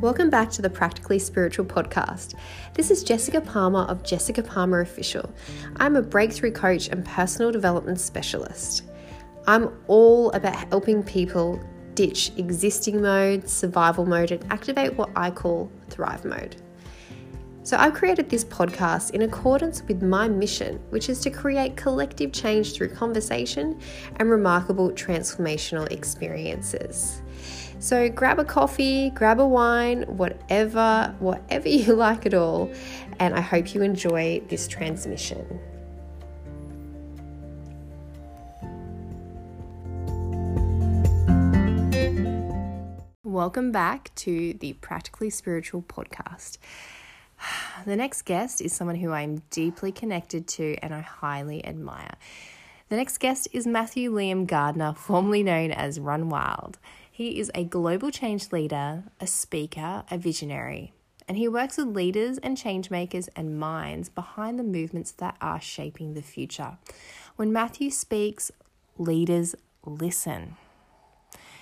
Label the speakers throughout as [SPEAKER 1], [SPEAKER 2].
[SPEAKER 1] Welcome back to the Practically Spiritual podcast. This is Jessica Palmer of Jessica Palmer Official. I'm a breakthrough coach and personal development specialist. I'm all about helping people ditch existing mode, survival mode, and activate what I call thrive mode. So, I've created this podcast in accordance with my mission, which is to create collective change through conversation and remarkable transformational experiences. So, grab a coffee, grab a wine, whatever, whatever you like at all, and I hope you enjoy this transmission. Welcome back to the Practically Spiritual podcast. The next guest is someone who I'm deeply connected to and I highly admire. The next guest is Matthew Liam Gardner, formerly known as Run Wild. He is a global change leader, a speaker, a visionary, and he works with leaders and change makers and minds behind the movements that are shaping the future. When Matthew speaks, leaders listen.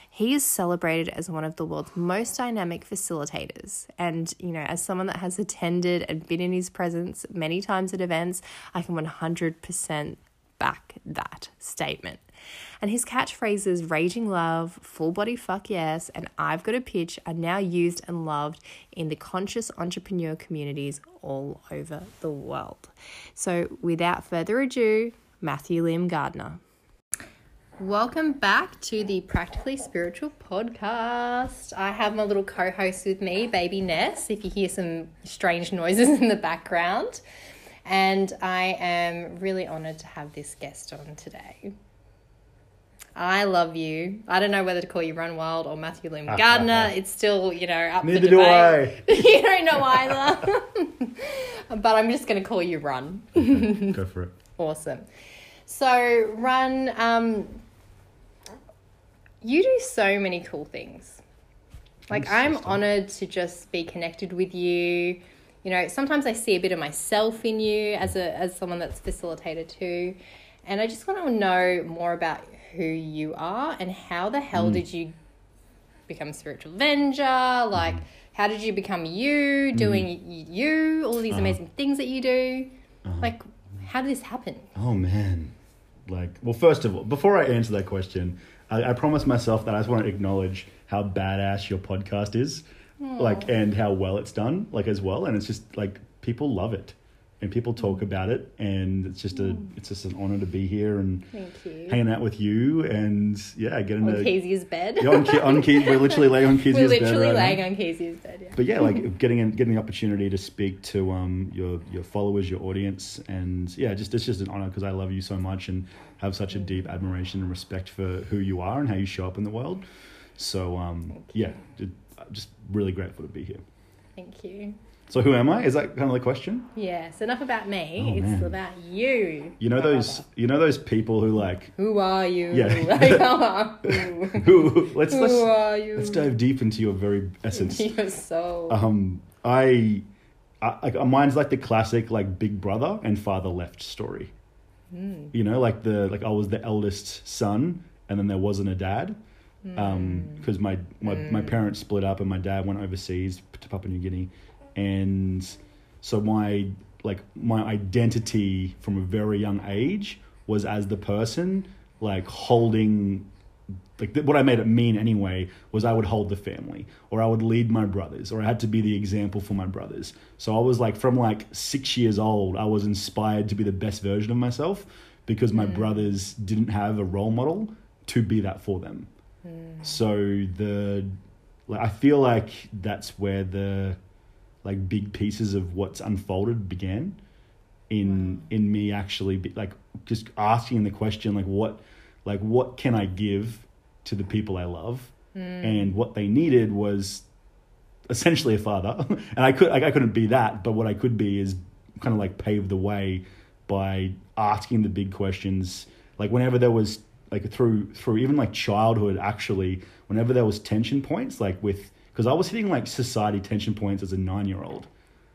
[SPEAKER 1] He is celebrated as one of the world's most dynamic facilitators. And, you know, as someone that has attended and been in his presence many times at events, I can 100% back that statement. And his catchphrases, raging love, full body fuck yes, and I've got a pitch are now used and loved in the conscious entrepreneur communities all over the world. So, without further ado, Matthew Liam Gardner. Welcome back to the Practically Spiritual podcast. I have my little co host with me, baby Ness, if you hear some strange noises in the background. And I am really honored to have this guest on today. I love you. I don't know whether to call you Run Wild or Matthew Liam Gardner. it's still, you know, up
[SPEAKER 2] Neither
[SPEAKER 1] for
[SPEAKER 2] do. I.
[SPEAKER 1] you don't know either. but I'm just going to call you Run.
[SPEAKER 2] Go for it.
[SPEAKER 1] Awesome. So, Run, um, you do so many cool things. Like,
[SPEAKER 2] Thanks,
[SPEAKER 1] I'm honored to just be connected with you. You know, sometimes I see a bit of myself in you as a as someone that's facilitated too, and I just want to know more about who you are and how the
[SPEAKER 2] Mm.
[SPEAKER 1] hell did you become a spiritual avenger? Like,
[SPEAKER 2] Mm.
[SPEAKER 1] how did you become you, doing y you, all these
[SPEAKER 2] Uh-huh.
[SPEAKER 1] amazing things that you do? Like, how did this happen?
[SPEAKER 2] Oh man. Like, well, first of all, before I answer that question, I, I promised myself that I just want to acknowledge how badass your podcast is, like, and how well it's done, like as well. And it's just like people love it, and people talk about it, and it's just a, it's just an honor to be here and
[SPEAKER 1] Thank you.
[SPEAKER 2] hanging out with you, and yeah, getting
[SPEAKER 1] on
[SPEAKER 2] to
[SPEAKER 1] Kezia's bed.
[SPEAKER 2] yeah, on, on Ke- we're literally laying on
[SPEAKER 1] We're
[SPEAKER 2] Kezia's bed
[SPEAKER 1] literally
[SPEAKER 2] right now.
[SPEAKER 1] laying on Kezia's bed. Yeah.
[SPEAKER 2] but yeah, like getting in, getting the opportunity to speak to um your your followers, your audience, and yeah, just it's just an honor because I love you so much and have such a deep admiration and respect for who you are and how you show up in the world. So um yeah, just really grateful to be here.
[SPEAKER 1] Thank you.
[SPEAKER 2] So who am I? Is that kind of the question?
[SPEAKER 1] Yes, enough about me.
[SPEAKER 2] Oh,
[SPEAKER 1] it's
[SPEAKER 2] man.
[SPEAKER 1] about you.
[SPEAKER 2] You know
[SPEAKER 1] my
[SPEAKER 2] those
[SPEAKER 1] brother.
[SPEAKER 2] you know those people who like
[SPEAKER 1] Who are you?
[SPEAKER 2] Yeah.
[SPEAKER 1] Like, who
[SPEAKER 2] who let's
[SPEAKER 1] who
[SPEAKER 2] let's
[SPEAKER 1] are you?
[SPEAKER 2] let's dive deep into your very essence.
[SPEAKER 1] You're so.
[SPEAKER 2] Um, I, I, like mine's like the classic like big brother and father left story.
[SPEAKER 1] Hmm.
[SPEAKER 2] You know, like the like I was the eldest son, and then there wasn't a dad, um,
[SPEAKER 1] Hmm.
[SPEAKER 2] because my my my parents split up and my dad went overseas to Papua New Guinea, and so my like my identity from a very young age was as the person like holding like what I made it mean anyway was I would hold the family or I would lead my brothers or I had to be the example for my brothers. So I was like from like 6 years old I was inspired to be the best version of myself because my mm. brothers didn't have a role model to be that for them. Mm. So the like I feel like that's where the like big pieces of what's unfolded began in in me actually be, like just asking the question like what like what can I give to the people I love? Hmm. And what they needed was essentially a father. And I could like, I couldn't be that but what I could be is kind of like pave the way by asking the big questions. Like whenever there was like through through even like childhood actually whenever there was tension points like with because I was hitting like society tension points as a 9 year old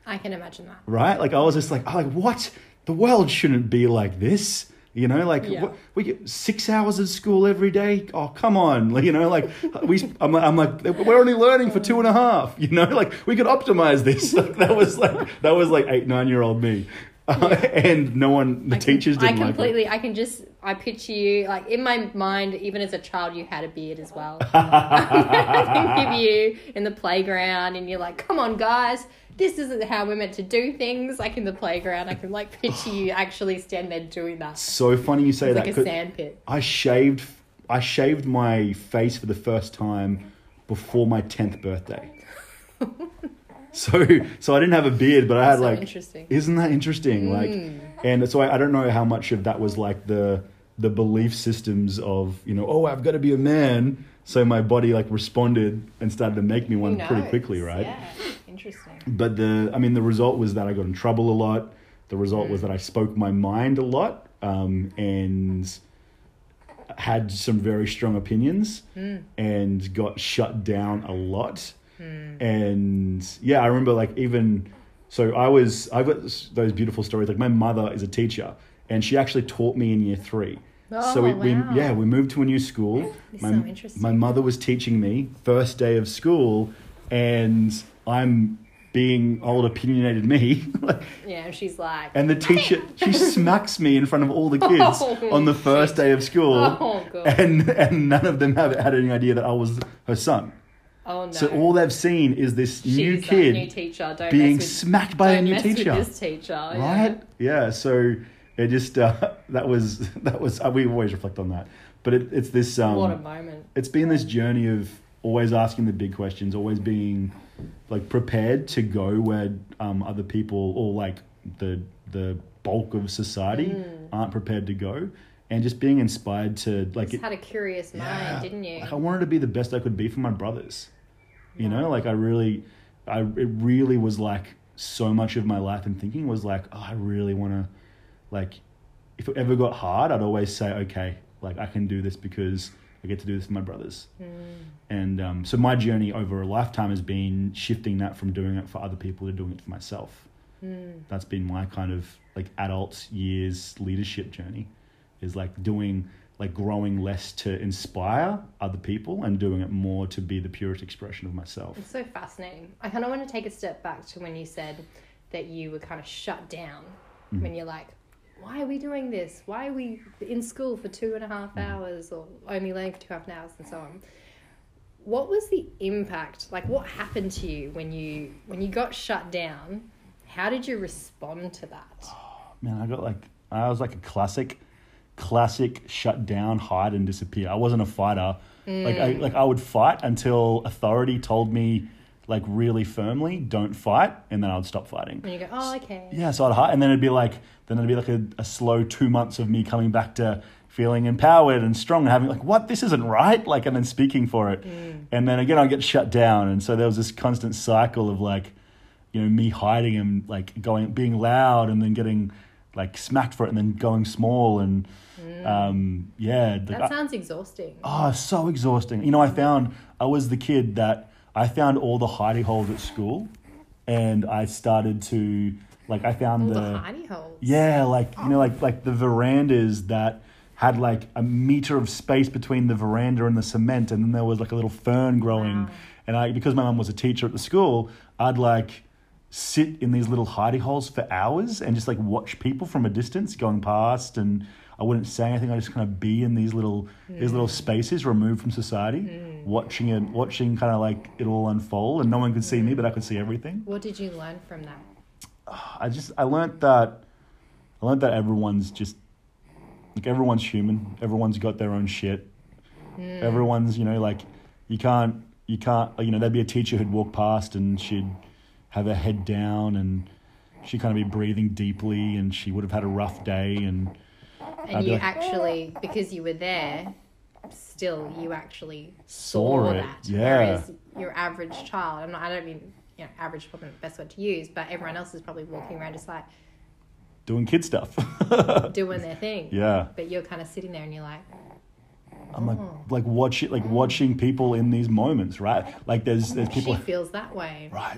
[SPEAKER 1] I can imagine that.
[SPEAKER 2] right? Like I was just like, oh, like what? The world shouldn't be like this. You know, like
[SPEAKER 1] Yeah.
[SPEAKER 2] what, we get six hours of school every day. Oh, come on! Like, You know, like we. I'm, like- I'm like we're only learning for two and a half. You know, like we could optimize this. Like, that was like that was like eight nine year old me, uh, and no one the
[SPEAKER 1] I can-
[SPEAKER 2] teachers didn't
[SPEAKER 1] I
[SPEAKER 2] like it.
[SPEAKER 1] completely. I can just. I picture you like in my mind. Even as a child, you had a beard as well. I think of you in the playground, and you're like, "Come on, guys." This isn't how we're meant to do things. Like in the playground, I can like picture you actually stand there doing that.
[SPEAKER 2] So funny you say
[SPEAKER 1] It's
[SPEAKER 2] that.
[SPEAKER 1] like a sandpit.
[SPEAKER 2] I shaved I shaved my face for the first time before my tenth birthday. So so I didn't have a beard, but I had
[SPEAKER 1] So
[SPEAKER 2] like
[SPEAKER 1] interesting.
[SPEAKER 2] Isn't that interesting?
[SPEAKER 1] Mm.
[SPEAKER 2] Like and so I, I don't know how much of that was like the the belief systems of, you know, oh I've got to be a man. So my body like responded and started to make me one pretty quickly, right?
[SPEAKER 1] Yeah, interesting.
[SPEAKER 2] But the, I mean, the result was that I got in trouble a lot. The result
[SPEAKER 1] Mm.
[SPEAKER 2] was that I spoke my mind a lot um, and had some very strong opinions
[SPEAKER 1] Mm.
[SPEAKER 2] and got shut down a lot.
[SPEAKER 1] Mm.
[SPEAKER 2] And yeah, I remember like even so, I was I've got those beautiful stories. Like my mother is a teacher, and she actually taught me in year three. so
[SPEAKER 1] Oh,
[SPEAKER 2] we, we
[SPEAKER 1] wow.
[SPEAKER 2] yeah we moved to a new school. My,
[SPEAKER 1] so
[SPEAKER 2] my mother was teaching me first day of school, and I'm being old opinionated me.
[SPEAKER 1] Yeah, and she's like,
[SPEAKER 2] and the teacher she smacks me in front of all the kids
[SPEAKER 1] Oh,
[SPEAKER 2] on the first day of school.
[SPEAKER 1] oh
[SPEAKER 2] And and none of them have had any idea that I was her son.
[SPEAKER 1] Oh no.
[SPEAKER 2] So all they've seen is this new
[SPEAKER 1] She's that
[SPEAKER 2] kid
[SPEAKER 1] new teacher. Don't
[SPEAKER 2] being
[SPEAKER 1] with,
[SPEAKER 2] smacked by a new
[SPEAKER 1] mess with
[SPEAKER 2] teacher.
[SPEAKER 1] this teacher,
[SPEAKER 2] right? Yeah. So it just uh, that was that was uh, we always reflect on that. But it, it's this um,
[SPEAKER 1] what a moment.
[SPEAKER 2] It's been this journey of always asking the big questions, always being like prepared to go where um, other people or like the the bulk of society
[SPEAKER 1] Mm.
[SPEAKER 2] aren't prepared to go, and just being inspired to like
[SPEAKER 1] Just
[SPEAKER 2] it,
[SPEAKER 1] had a curious mind,
[SPEAKER 2] Yeah.
[SPEAKER 1] didn't you?
[SPEAKER 2] like I wanted to be the best I could be for my brothers. You know, like I really, I it really was like so much of my life and thinking was like, oh, I really want to, like, if it ever got hard, I'd always say, okay, like I can do this because I get to do this for my brothers.
[SPEAKER 1] Mm.
[SPEAKER 2] And um, so my journey over a lifetime has been shifting that from doing it for other people to doing it for myself.
[SPEAKER 1] Mm.
[SPEAKER 2] That's been my kind of like adult years leadership journey, is like doing like growing less to inspire other people and doing it more to be the purest expression of myself.
[SPEAKER 1] It's so fascinating. I kind of want to take a step back to when you said that you were kind of shut down
[SPEAKER 2] Mm.
[SPEAKER 1] when you're like, why are we doing this? Why are we in school for two and a half
[SPEAKER 2] Mm.
[SPEAKER 1] hours or only learning for two and a half hours and so on? What was the impact? Like, what happened to you when you when you got shut down? How did you respond to that?
[SPEAKER 2] Man, I got like I was like a classic, classic shut down, hide and disappear. I wasn't a fighter. Like I mm. like I would fight until authority told me like really firmly, don't fight, and then I would stop fighting.
[SPEAKER 1] And you go, oh, okay.
[SPEAKER 2] Yeah, so I'd hide, and then it'd be like then it'd be like a, a slow two months of me coming back to feeling empowered and strong and having like what this isn't right like and then speaking for it mm. and then again i get shut down and so there was this constant cycle of like you know me hiding and like going being loud and then getting like smacked for it and then going small and um yeah like,
[SPEAKER 1] That
[SPEAKER 2] I-
[SPEAKER 1] sounds exhausting.
[SPEAKER 2] Oh, so exhausting. You know, I found I was the kid that I found all the hidey holes at school, and I started to like I found
[SPEAKER 1] All
[SPEAKER 2] the,
[SPEAKER 1] the hidey holes.
[SPEAKER 2] yeah, like you know, like like the verandas that had like a meter of space between the veranda and the cement, and then there was like a little fern growing.
[SPEAKER 1] Wow.
[SPEAKER 2] And I, because my mum was a teacher at the school, I'd like sit in these little hidey holes for hours and just like watch people from a distance going past, and I wouldn't say anything. I just kind of be in these little these little hmm. spaces removed from society, hmm. watching it, watching kind of like it all unfold, and no one could see me, but I could see hmm. everything.
[SPEAKER 1] What did you learn from that?
[SPEAKER 2] I just I learned that I learned that everyone's just like everyone's human. Everyone's got their own shit. Everyone's you know like you can't you can't you know there'd be a teacher who'd walk past and she'd have her head down and she'd kind of be breathing deeply and she would have had a rough day and
[SPEAKER 1] And
[SPEAKER 2] I'd
[SPEAKER 1] you
[SPEAKER 2] like-
[SPEAKER 1] actually, because you were there, still you actually
[SPEAKER 2] Saw
[SPEAKER 1] saw,
[SPEAKER 2] it,
[SPEAKER 1] that.
[SPEAKER 2] yeah.
[SPEAKER 1] Whereas your average child, I'm not, I don't mean you know average probably the best word to use, but everyone else is probably walking around just like
[SPEAKER 2] doing kid stuff.
[SPEAKER 1] doing their thing.
[SPEAKER 2] yeah.
[SPEAKER 1] But you're kind of sitting there and you're like,
[SPEAKER 2] I'm like
[SPEAKER 1] Oh.
[SPEAKER 2] like watching like mm. watching people in these moments, right? Like there's there's people
[SPEAKER 1] she feels that way.
[SPEAKER 2] Right.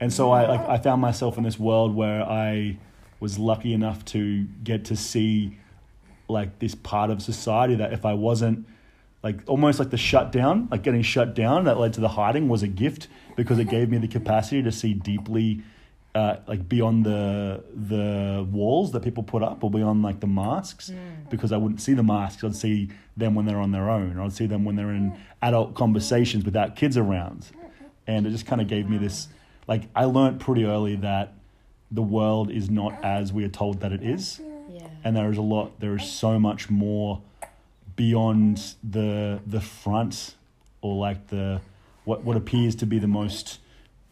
[SPEAKER 2] And so I like I found myself in this world where I was lucky enough to get to see like this part of society that if I wasn't like almost like the shutdown, like getting shut down that led to the hiding was a gift because it gave me the capacity to see deeply uh, like beyond the the walls that people put up or beyond like the masks because I wouldn't see the masks. I'd see them when they're on their own, or I'd see them when they're in adult conversations without kids around, and it just kind of gave me this like I learned pretty early that the world is not as we are told that it is,
[SPEAKER 1] Yeah.
[SPEAKER 2] and there is a lot. There is so much more beyond the the front or like the what what appears to be the most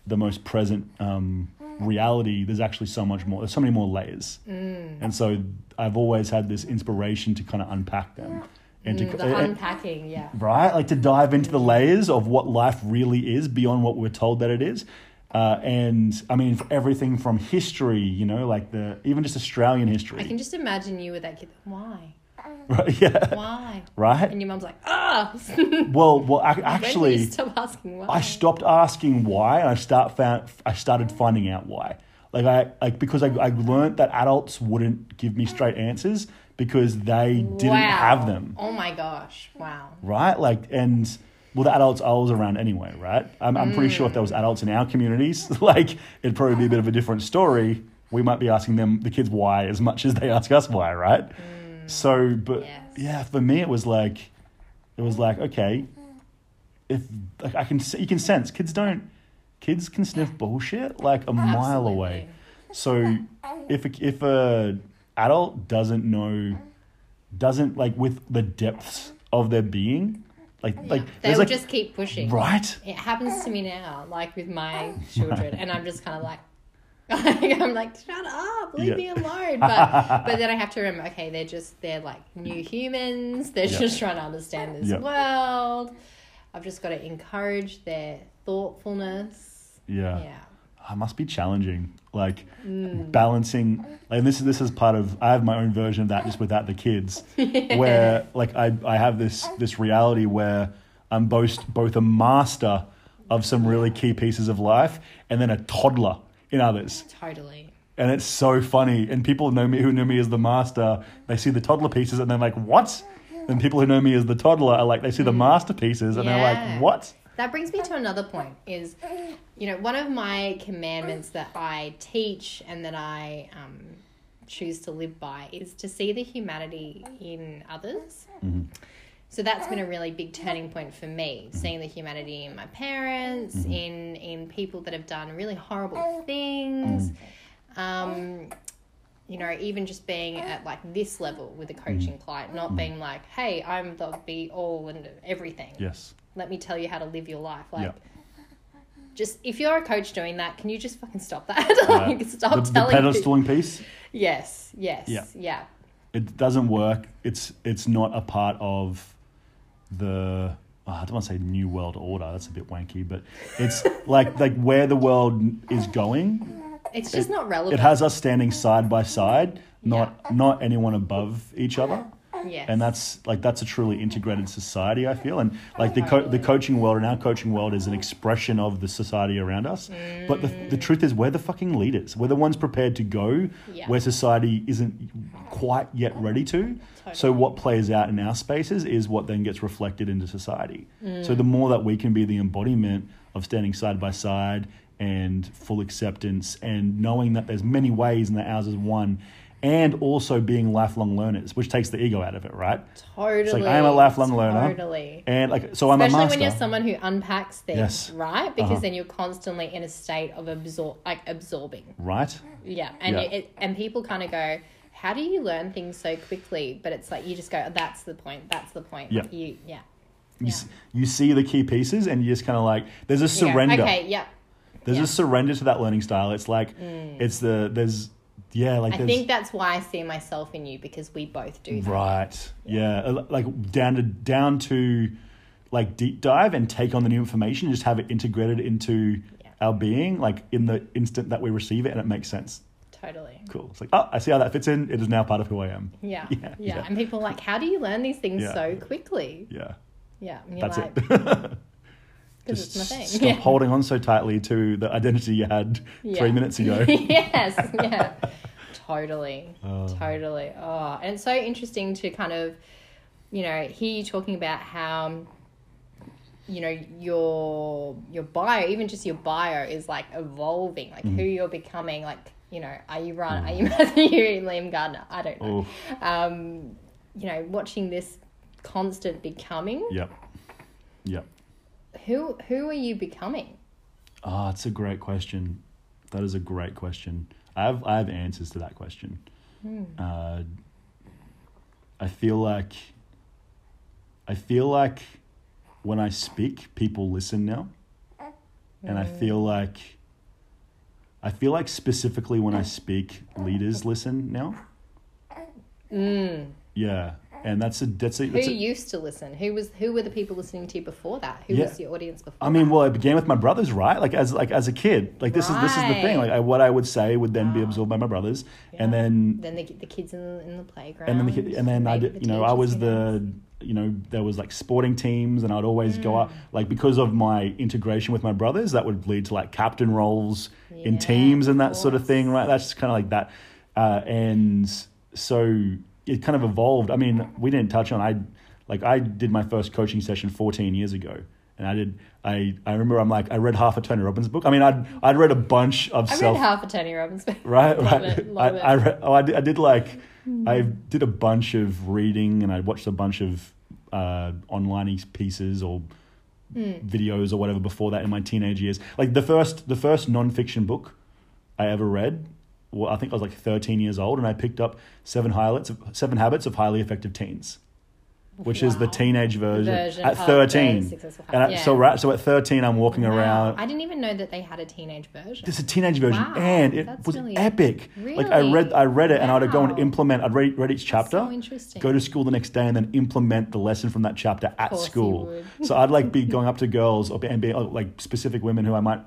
[SPEAKER 2] the most present um, reality. There's actually so much more. There's so many more layers,
[SPEAKER 1] Mm.
[SPEAKER 2] and so I've always had this inspiration to kind of unpack them and
[SPEAKER 1] Mm,
[SPEAKER 2] to
[SPEAKER 1] the
[SPEAKER 2] and-
[SPEAKER 1] unpacking, yeah.
[SPEAKER 2] right? Like to dive into the layers of what life really is beyond what we're told that it is. Uh, and I mean, everything from history, you know, like the even just Australian history.
[SPEAKER 1] I can just imagine you with that kid. Why?
[SPEAKER 2] right? Yeah,
[SPEAKER 1] Why?
[SPEAKER 2] right.
[SPEAKER 1] And your mum's like, ah.
[SPEAKER 2] Well, well,
[SPEAKER 1] will
[SPEAKER 2] actually,
[SPEAKER 1] stop asking why?
[SPEAKER 2] I stopped asking why, and I start found I started finding out why. Like I like because I I learned that adults wouldn't give me straight answers because they didn't
[SPEAKER 1] Wow.
[SPEAKER 2] have them.
[SPEAKER 1] Oh my gosh! Wow.
[SPEAKER 2] right? Like, and well, the adults I was around anyway, right? I'm, I'm pretty sure if there was adults in our communities, like, it'd probably be a bit of a different story. We might be asking them, the kids, why as much as they ask us why, right? Mm. So, but
[SPEAKER 1] Yes.
[SPEAKER 2] yeah, for me, it was like, it was like, okay, if like I can, you can sense kids don't, kids can sniff bullshit like a mile away. So if a, if a adult doesn't know, doesn't like with the depths of their being, like like
[SPEAKER 1] they will
[SPEAKER 2] like
[SPEAKER 1] just keep pushing.
[SPEAKER 2] right,
[SPEAKER 1] It happens to me now, like with my children, and I'm just kind of like, I'm like, shut up, leave
[SPEAKER 2] Yeah.
[SPEAKER 1] me alone. But but then I have to remember, okay, they're just they're like new humans. They're
[SPEAKER 2] Yeah.
[SPEAKER 1] just trying to understand this
[SPEAKER 2] Yeah.
[SPEAKER 1] world. I've just got to encourage their thoughtfulness.
[SPEAKER 2] yeah,
[SPEAKER 1] Yeah.
[SPEAKER 2] Ah, it must be challenging, like
[SPEAKER 1] Mm.
[SPEAKER 2] balancing. Like this is this is part of. I have my own version of that, just without the kids, where like I I have this this reality where I'm both both a master of some really key pieces of life and then a toddler in others.
[SPEAKER 1] Totally.
[SPEAKER 2] And it's so funny. And people know me who know me as the master, they see the toddler pieces and they're like, what? And people who know me as the toddler are like, they see the masterpieces and they're
[SPEAKER 1] Mm.
[SPEAKER 2] Like, what?
[SPEAKER 1] That brings me to another point is, you know, one of my commandments that I teach and that I um, choose to live by is to see the humanity in others. So that's been a really big turning point for me, seeing the humanity in my parents, mm-hmm. in in people that have done really horrible mm. things. Mm-hmm. Um, you know, even just being at like this level with a mm-hmm. coaching client, not being like, "Hey, I'm the be all and everything."
[SPEAKER 2] Yes.
[SPEAKER 1] let me tell you how to live your life. Like,
[SPEAKER 2] Yeah.
[SPEAKER 1] just if you're a coach doing that, can you just fucking stop that?
[SPEAKER 2] Right.
[SPEAKER 1] like, stop
[SPEAKER 2] the, the
[SPEAKER 1] telling me.
[SPEAKER 2] pedestaling piece,
[SPEAKER 1] Yes, yes,
[SPEAKER 2] Yeah.
[SPEAKER 1] yeah.
[SPEAKER 2] it doesn't work. It's it's not a part of the oh, I don't want to say new world order. That's a bit wanky, but it's like like where the world is going.
[SPEAKER 1] It's just not relevant.
[SPEAKER 2] It has us standing side by side, not not anyone above each other.
[SPEAKER 1] Yes.
[SPEAKER 2] and that's like that's a truly integrated society i feel. And like the co- the coaching world and our coaching world is an expression of the society around us. But the, the truth is we're the fucking leaders. We're the ones prepared to go
[SPEAKER 1] Yeah.
[SPEAKER 2] where society isn't quite yet ready to. So what plays out in our spaces is what then gets reflected into society. So the more that we can be the embodiment of standing side by side and full acceptance and knowing that there's many ways and that ours is one and also being lifelong learners, which takes the ego out of it, right?
[SPEAKER 1] totally.
[SPEAKER 2] I am a lifelong learner.
[SPEAKER 1] Totally.
[SPEAKER 2] And like, so I'm
[SPEAKER 1] Especially
[SPEAKER 2] a master.
[SPEAKER 1] when you're someone who unpacks things,
[SPEAKER 2] Yes.
[SPEAKER 1] right? Because
[SPEAKER 2] Uh-huh.
[SPEAKER 1] then you're constantly in a state of absor- like absorbing.
[SPEAKER 2] right?
[SPEAKER 1] Yeah, and
[SPEAKER 2] Yeah.
[SPEAKER 1] You, it, and people kind of go, "How do you learn things so quickly?" But it's like you just go, "That's the point. That's the point."
[SPEAKER 2] Yeah.
[SPEAKER 1] You, yeah.
[SPEAKER 2] You,
[SPEAKER 1] Yeah.
[SPEAKER 2] s- you see the key pieces, and you just kind of like there's a
[SPEAKER 1] go,
[SPEAKER 2] surrender.
[SPEAKER 1] okay. Yeah.
[SPEAKER 2] There's
[SPEAKER 1] yeah. Mm.
[SPEAKER 2] a surrender to that learning style. It's like it's the there's yeah like
[SPEAKER 1] I
[SPEAKER 2] there's
[SPEAKER 1] think that's why I see myself in you because we both do that.
[SPEAKER 2] right yeah uh, like down to down to like deep dive and take on the new information, and just have it integrated into
[SPEAKER 1] Yeah.
[SPEAKER 2] our being, like in the instant that we receive it, and it makes sense.
[SPEAKER 1] Totally.
[SPEAKER 2] Cool. It's like oh, I see how that fits in. It is now part of who I am.
[SPEAKER 1] Yeah.
[SPEAKER 2] Yeah,
[SPEAKER 1] Yeah.
[SPEAKER 2] yeah.
[SPEAKER 1] And people are like, how do you learn these things
[SPEAKER 2] Yeah.
[SPEAKER 1] so quickly?
[SPEAKER 2] Yeah,
[SPEAKER 1] Yeah. And you're
[SPEAKER 2] that's
[SPEAKER 1] like,
[SPEAKER 2] it. Just
[SPEAKER 1] it's my thing.
[SPEAKER 2] stop
[SPEAKER 1] Yeah.
[SPEAKER 2] holding on so tightly to the identity you had
[SPEAKER 1] Yeah.
[SPEAKER 2] three minutes ago.
[SPEAKER 1] yes. Yeah. Totally.
[SPEAKER 2] Uh.
[SPEAKER 1] Totally. Oh, and it's so interesting to kind of, you know, hear you talking about how, you know, your your bio, even just your bio, is like evolving, like
[SPEAKER 2] Mm-hmm.
[SPEAKER 1] who you're becoming. Like, you know, are you run? Are you Matthew Liam Gardner? I don't know.
[SPEAKER 2] Oh,
[SPEAKER 1] Um, you know, watching this constant becoming.
[SPEAKER 2] yep, yep.
[SPEAKER 1] Who who are you becoming?
[SPEAKER 2] Ah, it's a great question. That is a great question. I have I have answers to that question. Uh, I feel like I feel like when I speak, people listen now, and I feel like I feel like specifically when I speak, leaders listen now.
[SPEAKER 1] Mm.
[SPEAKER 2] Yeah, and that's a that's a,
[SPEAKER 1] Who
[SPEAKER 2] that's a
[SPEAKER 1] used to listen? Who was who were the people listening to you before that? Who
[SPEAKER 2] Yeah.
[SPEAKER 1] was your audience before?
[SPEAKER 2] I mean, well, it began with my brothers, right? Like as like as a kid, like this is this is the thing. Like I, what I would say would then be absorbed by my brothers, and then
[SPEAKER 1] then the, the kids in the, in the playground.
[SPEAKER 2] and then the kid, and then I did,
[SPEAKER 1] the
[SPEAKER 2] you know I was the you know there was like sporting teams, and I'd always go
[SPEAKER 1] Mm.
[SPEAKER 2] up like because of my integration with my brothers, that would lead to like captain roles in teams and that sort of thing, right? That's kind of like that, uh, and so it kind of evolved. I mean, we didn't touch on I like I did my first coaching session 14 years ago. And I did. I, I remember. I'm like. I read half a Tony Robbins book. I mean, I'd I'd read a bunch of
[SPEAKER 1] I
[SPEAKER 2] self.
[SPEAKER 1] read half a Tony Robbins. book.
[SPEAKER 2] right right
[SPEAKER 1] it,
[SPEAKER 2] I. I, read, oh, I, did, I did like i did a bunch of reading and i watched a bunch of uh, online pieces or
[SPEAKER 1] Hmm.
[SPEAKER 2] videos or whatever before that in my teenage years like the first the first non-fiction book i ever read well, i think i was like 13 years old and i picked up seven highlights of seven habits of highly effective teens which is the teenage version,
[SPEAKER 1] Version
[SPEAKER 2] at 13 and I,
[SPEAKER 1] Habit,
[SPEAKER 2] so right so at 13 i'm walking
[SPEAKER 1] Wow.
[SPEAKER 2] around
[SPEAKER 1] I didn't even know that they had a teenage version.
[SPEAKER 2] there's a teenage version,
[SPEAKER 1] Wow,
[SPEAKER 2] and it
[SPEAKER 1] that's
[SPEAKER 2] was
[SPEAKER 1] really-
[SPEAKER 2] epic. Like I read, I read it, and I'd go and implement. I'd read, read each chapter,
[SPEAKER 1] so interesting.
[SPEAKER 2] go to school the next day, and then implement the lesson from that chapter at school. so I'd like be going up to girls or be, and be like specific women who I might,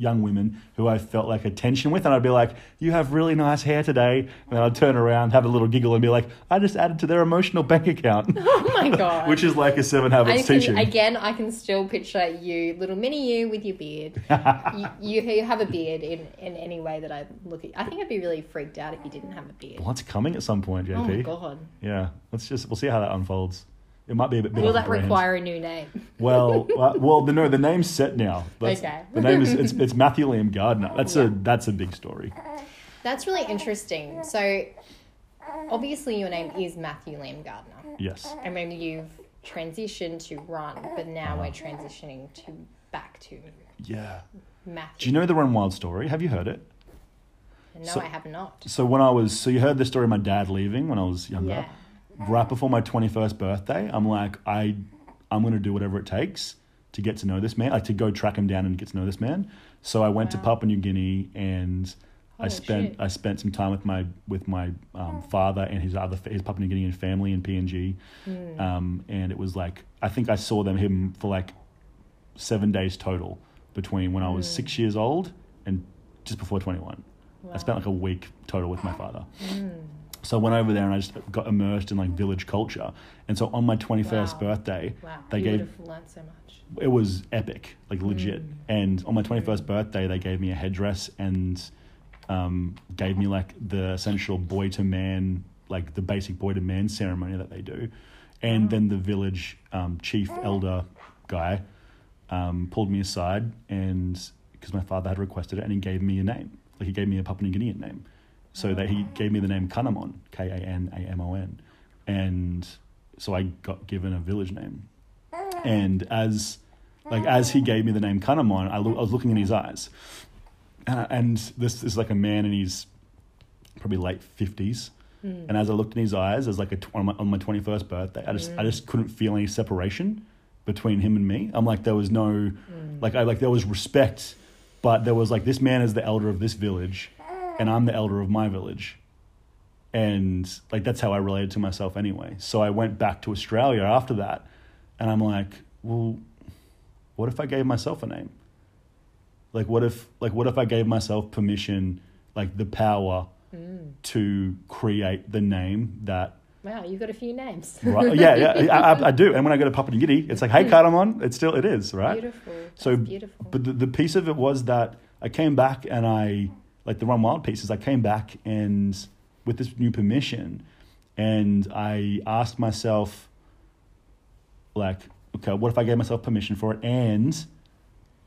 [SPEAKER 2] young women who I felt like a tension with, and I'd be like, "You have really nice hair today," and then I'd turn around, have a little giggle, and be like, "I just added to their emotional bank account,"
[SPEAKER 1] oh my god.
[SPEAKER 2] which is like a seven
[SPEAKER 1] I
[SPEAKER 2] habits
[SPEAKER 1] can,
[SPEAKER 2] teaching.
[SPEAKER 1] again, I can still picture you, little mini you with your beard. you, you have a beard in, in any way that I look at. I think I'd be really freaked out if you didn't have a beard.
[SPEAKER 2] Well, it's coming at some point, JP.
[SPEAKER 1] Oh my god.
[SPEAKER 2] Yeah, let's just we'll see how that unfolds. It might be a bit.
[SPEAKER 1] Will that
[SPEAKER 2] brand.
[SPEAKER 1] require a new name?
[SPEAKER 2] Well, uh, well, the, no, the name's set now. That's-
[SPEAKER 1] Okay.
[SPEAKER 2] The name is it's, it's Matthew Liam Gardner. That's
[SPEAKER 1] Yeah.
[SPEAKER 2] a that's a big story.
[SPEAKER 1] That's really interesting. So, obviously, your name is Matthew Liam Gardner.
[SPEAKER 2] Yes.
[SPEAKER 1] I mean, you've transitioned to run, but now
[SPEAKER 2] Uh-huh.
[SPEAKER 1] we're transitioning to back to
[SPEAKER 2] Yeah.
[SPEAKER 1] Matthew.
[SPEAKER 2] Do you know the Run Wild story? Have you heard it?
[SPEAKER 1] No,
[SPEAKER 2] so-
[SPEAKER 1] I have not.
[SPEAKER 2] So when I was, so you heard the story of my dad leaving when I was younger.
[SPEAKER 1] Yeah.
[SPEAKER 2] Right before my twenty first birthday, I'm like, I, I'm gonna do whatever it takes to get to know this man, like to go track him down and get to know this man. So I went to Papua New Guinea and I spent
[SPEAKER 1] shit.
[SPEAKER 2] I spent some time with my with my um, father and his other his Papua New Guinean family in PNG,
[SPEAKER 1] Hmm.
[SPEAKER 2] um, and it was like I think I saw them him for like seven days total between when I was six years old and just before twenty one. I spent like a week total with my father. So I went over there and I just got immersed in like village culture. And so on my 21st
[SPEAKER 1] Wow.
[SPEAKER 2] birthday,
[SPEAKER 1] Wow.
[SPEAKER 2] they
[SPEAKER 1] you
[SPEAKER 2] gave
[SPEAKER 1] learned so much.
[SPEAKER 2] it was epic, like legit.
[SPEAKER 1] Mm.
[SPEAKER 2] And on my 21st birthday, they gave me a headdress and um, gave me like the essential boy to man, like the basic boy to man ceremony that they do. And then the village um, chief elder guy um, pulled me aside and because my father had requested it and he gave me a name. Like he gave me a Papua New Guinean name. So that he gave me the name Kanamon, K A N A M O N. And so I got given a village name. And as like as he gave me the name Kanamon, I, lo- I was looking in his eyes, uh, and this is like a man in his probably late fifties. And as I looked in his eyes, as like a tw- on my on my twenty first birthday, I just I just couldn't feel any separation between him and me. I'm like there was no like I like there was respect, but there was like this man is the elder of this village, and I'm the elder of my village and like that's how I related to myself anyway. So I went back to Australia after that, and I'm like, well, what if I gave myself a name? Like what if like what if I gave myself permission, like the power mm. to create the name that
[SPEAKER 1] Wow, you've got a few names.
[SPEAKER 2] right? yeah, yeah, I, I, I do. And when I go to Papua New Guinea, it's like, hey, hmm. Kanamon, it's still it is, right?
[SPEAKER 1] Beautiful. That's
[SPEAKER 2] So,
[SPEAKER 1] beautiful.
[SPEAKER 2] But the, the piece of it was that I came back and I like the Run Wild pieces, I came back and with this new permission, and I asked myself, like, okay, what if I gave myself permission for it? And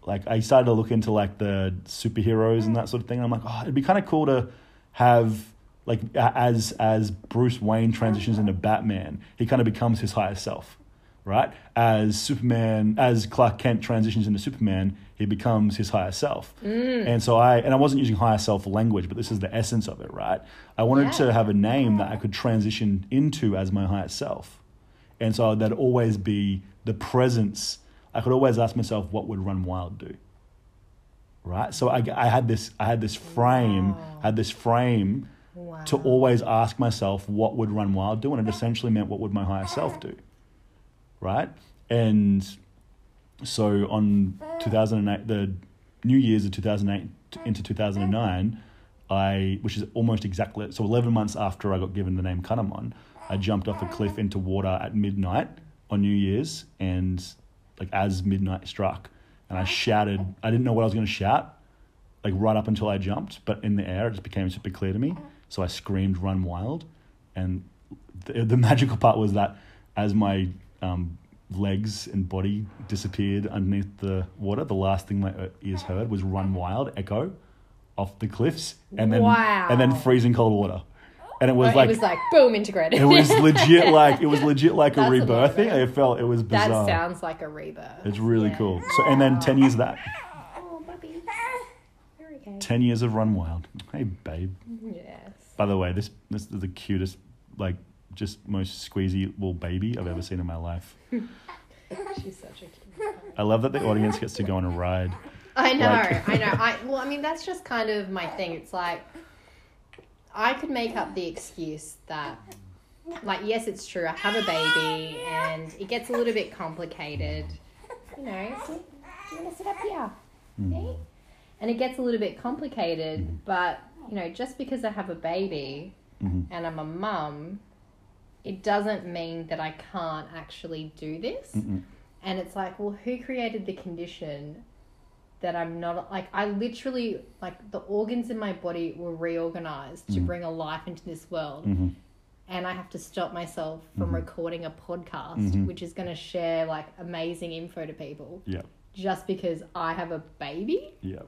[SPEAKER 2] like, I started to look into like the superheroes and that sort of thing. And I'm like, oh, it'd be kind of cool to have like as as Bruce Wayne transitions mm-hmm. into Batman, he kind of becomes his higher self, right? As Superman, as Clark Kent transitions into Superman, he becomes his higher self. Mm. And so I and I wasn't using higher self language, but this is the essence of it, right? I wanted
[SPEAKER 1] Yeah.
[SPEAKER 2] to have a name that I could transition into as my higher self. And so that'd always be the presence. I could always ask myself, what would Run Wild do? Right. So I, I had this, I had this frame, had this frame
[SPEAKER 1] Wow.
[SPEAKER 2] to always ask myself, what would Run Wild do? And it essentially meant, what would my higher self do? Right. And so on 2008, the New Year's of 2008 into 2009, I, which is almost exactly, so 11 months after I got given the name Kanamon, I jumped off a cliff into water at midnight on New Year's and like as midnight struck and I shouted, I didn't know what I was going to shout, like right up until I jumped, but in the air it just became super clear to me. So I screamed, run wild. And the, the magical part was that as my um, legs and body disappeared underneath the water, the last thing my ears heard was run wild, echo off the cliffs and then,
[SPEAKER 1] Wow.
[SPEAKER 2] and then freezing cold water. And it was
[SPEAKER 1] But
[SPEAKER 2] like,
[SPEAKER 1] it was like boom integrated.
[SPEAKER 2] it was legit like, it was legit like a
[SPEAKER 1] That's a lot
[SPEAKER 2] rebirthing.
[SPEAKER 1] it.
[SPEAKER 2] It felt, it was
[SPEAKER 1] that
[SPEAKER 2] bizarre.
[SPEAKER 1] sounds like a rebirth.
[SPEAKER 2] It's really
[SPEAKER 1] Yeah.
[SPEAKER 2] cool. So, and then 10 years of that,
[SPEAKER 1] Oh, puppy. You're okay.
[SPEAKER 2] 10 years of Run Wild. Hey, babe.
[SPEAKER 1] Yes.
[SPEAKER 2] By the way, this this is the cutest, like, just most squeezy little baby I've ever seen in my life.
[SPEAKER 1] She's such a cute.
[SPEAKER 2] I love that the audience gets to go on a ride.
[SPEAKER 1] I know,
[SPEAKER 2] Like-
[SPEAKER 1] I know. I well, I mean, that's just kind of my thing. It's like I could make up the excuse that, like, yes, it's true. I have a baby, and it gets a little bit complicated. You know, do you want to sit up here? Okay? And it gets a little bit complicated, but you know, just because I have a baby
[SPEAKER 2] Mhm.
[SPEAKER 1] and I'm a mum, it doesn't mean that I can't actually do this.
[SPEAKER 2] Mm-mm.
[SPEAKER 1] And it's like, well, who created the condition that I'm not like I literally like the organs in my body were reorganized to bring a life into this world.
[SPEAKER 2] Mhm.
[SPEAKER 1] And I have to stop myself from recording a podcast
[SPEAKER 2] Mhm.
[SPEAKER 1] which is going to share like amazing info to people
[SPEAKER 2] Yeah.
[SPEAKER 1] just because I have a baby.
[SPEAKER 2] Yeah.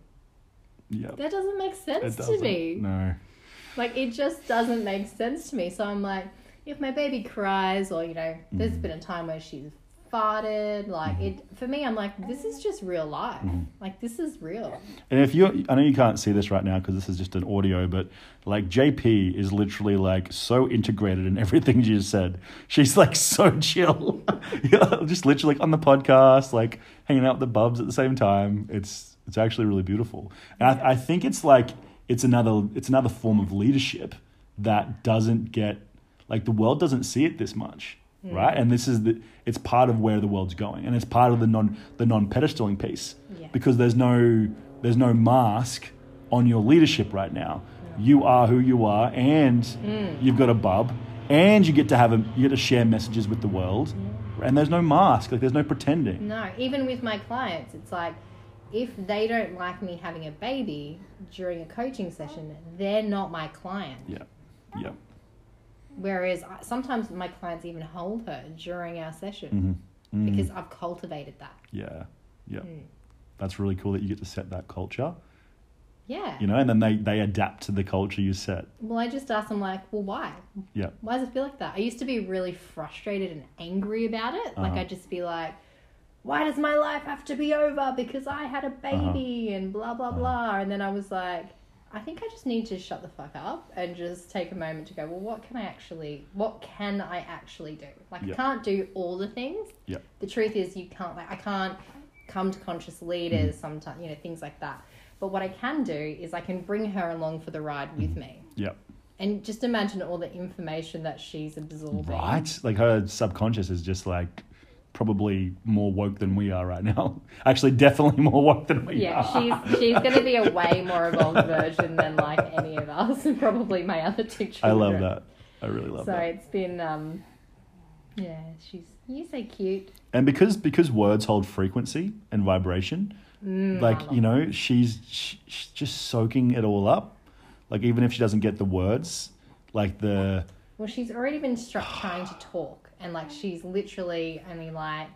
[SPEAKER 2] Yeah.
[SPEAKER 1] That doesn't make sense to
[SPEAKER 2] doesn't.
[SPEAKER 1] me.
[SPEAKER 2] No.
[SPEAKER 1] Like it just doesn't make sense to me. So I'm like, if my baby cries or you know, there's
[SPEAKER 2] Mm-hmm.
[SPEAKER 1] been a time where she's farted, like it for me, I'm like, this is just real life.
[SPEAKER 2] Mm-hmm.
[SPEAKER 1] Like this is real.
[SPEAKER 2] And if you, I know you can't see this right now because this is just an audio, but like JP is literally like so integrated in everything you just said. She's like so chill, just literally like on the podcast, like hanging out with the bubs at the same time. It's it's actually really beautiful, and I, I think it's like it's another it's another form of leadership that doesn't get like the world doesn't see it this much hmm. right? And this is the it's part of where the world's going and it's part of the non the non pedestaling piece.
[SPEAKER 1] Yeah.
[SPEAKER 2] because there's no there's no mask on your leadership right now. You are who you are and hmm. you've got a bub and you get to have a you get to share messages with the world hmm. and there's no mask like there's no pretending.
[SPEAKER 1] No, even with my clients, it's like if they don't like me having a baby during a coaching session, they're not my client.
[SPEAKER 2] yeah. Yeah
[SPEAKER 1] Whereas I, sometimes my clients even hold her during our session
[SPEAKER 2] Mhm.
[SPEAKER 1] because I've cultivated that.
[SPEAKER 2] yeah yeah
[SPEAKER 1] Mm.
[SPEAKER 2] that's really cool that you get to set that culture
[SPEAKER 1] Yeah.
[SPEAKER 2] you know and then they they adapt to the culture you set
[SPEAKER 1] Well, I just asked them like, well, why?
[SPEAKER 2] yeah
[SPEAKER 1] Why does it feel like that? I used to be really frustrated and angry about it. Like
[SPEAKER 2] Uh-huh.
[SPEAKER 1] I'd just be like, why does my life have to be over because I had a
[SPEAKER 2] Uh-huh.
[SPEAKER 1] baby and blah blah blah. And then I was like, I think I just need to shut the fuck up and just take a moment to go, well, what can I actually, what can I actually do? Like
[SPEAKER 2] Yeah.
[SPEAKER 1] I can't do all the things.
[SPEAKER 2] Yeah.
[SPEAKER 1] The truth is, you can't. Like I can't come to conscious leaders mm-hmm. sometimes. You know things like that. But what I can do is I can bring her along for the ride with mm-hmm. me.
[SPEAKER 2] yeah
[SPEAKER 1] And just imagine all the information that she's absorbing.
[SPEAKER 2] Right? Like her subconscious is just like probably more woke than we are right now. Actually, definitely more woke than we
[SPEAKER 1] Yeah,
[SPEAKER 2] are.
[SPEAKER 1] she's she's going to be a way more evolved version than like any of us, and probably my other two children.
[SPEAKER 2] I love that. I really love
[SPEAKER 1] So
[SPEAKER 2] that.
[SPEAKER 1] So it's been um, yeah, she's you say cute.
[SPEAKER 2] And because because words hold frequency and vibration,
[SPEAKER 1] Mm,
[SPEAKER 2] like you know, she's sh- she's just soaking it all up, Like even if she doesn't get the words, like the
[SPEAKER 1] Well, she's already been struck trying to talk, and like she's literally only like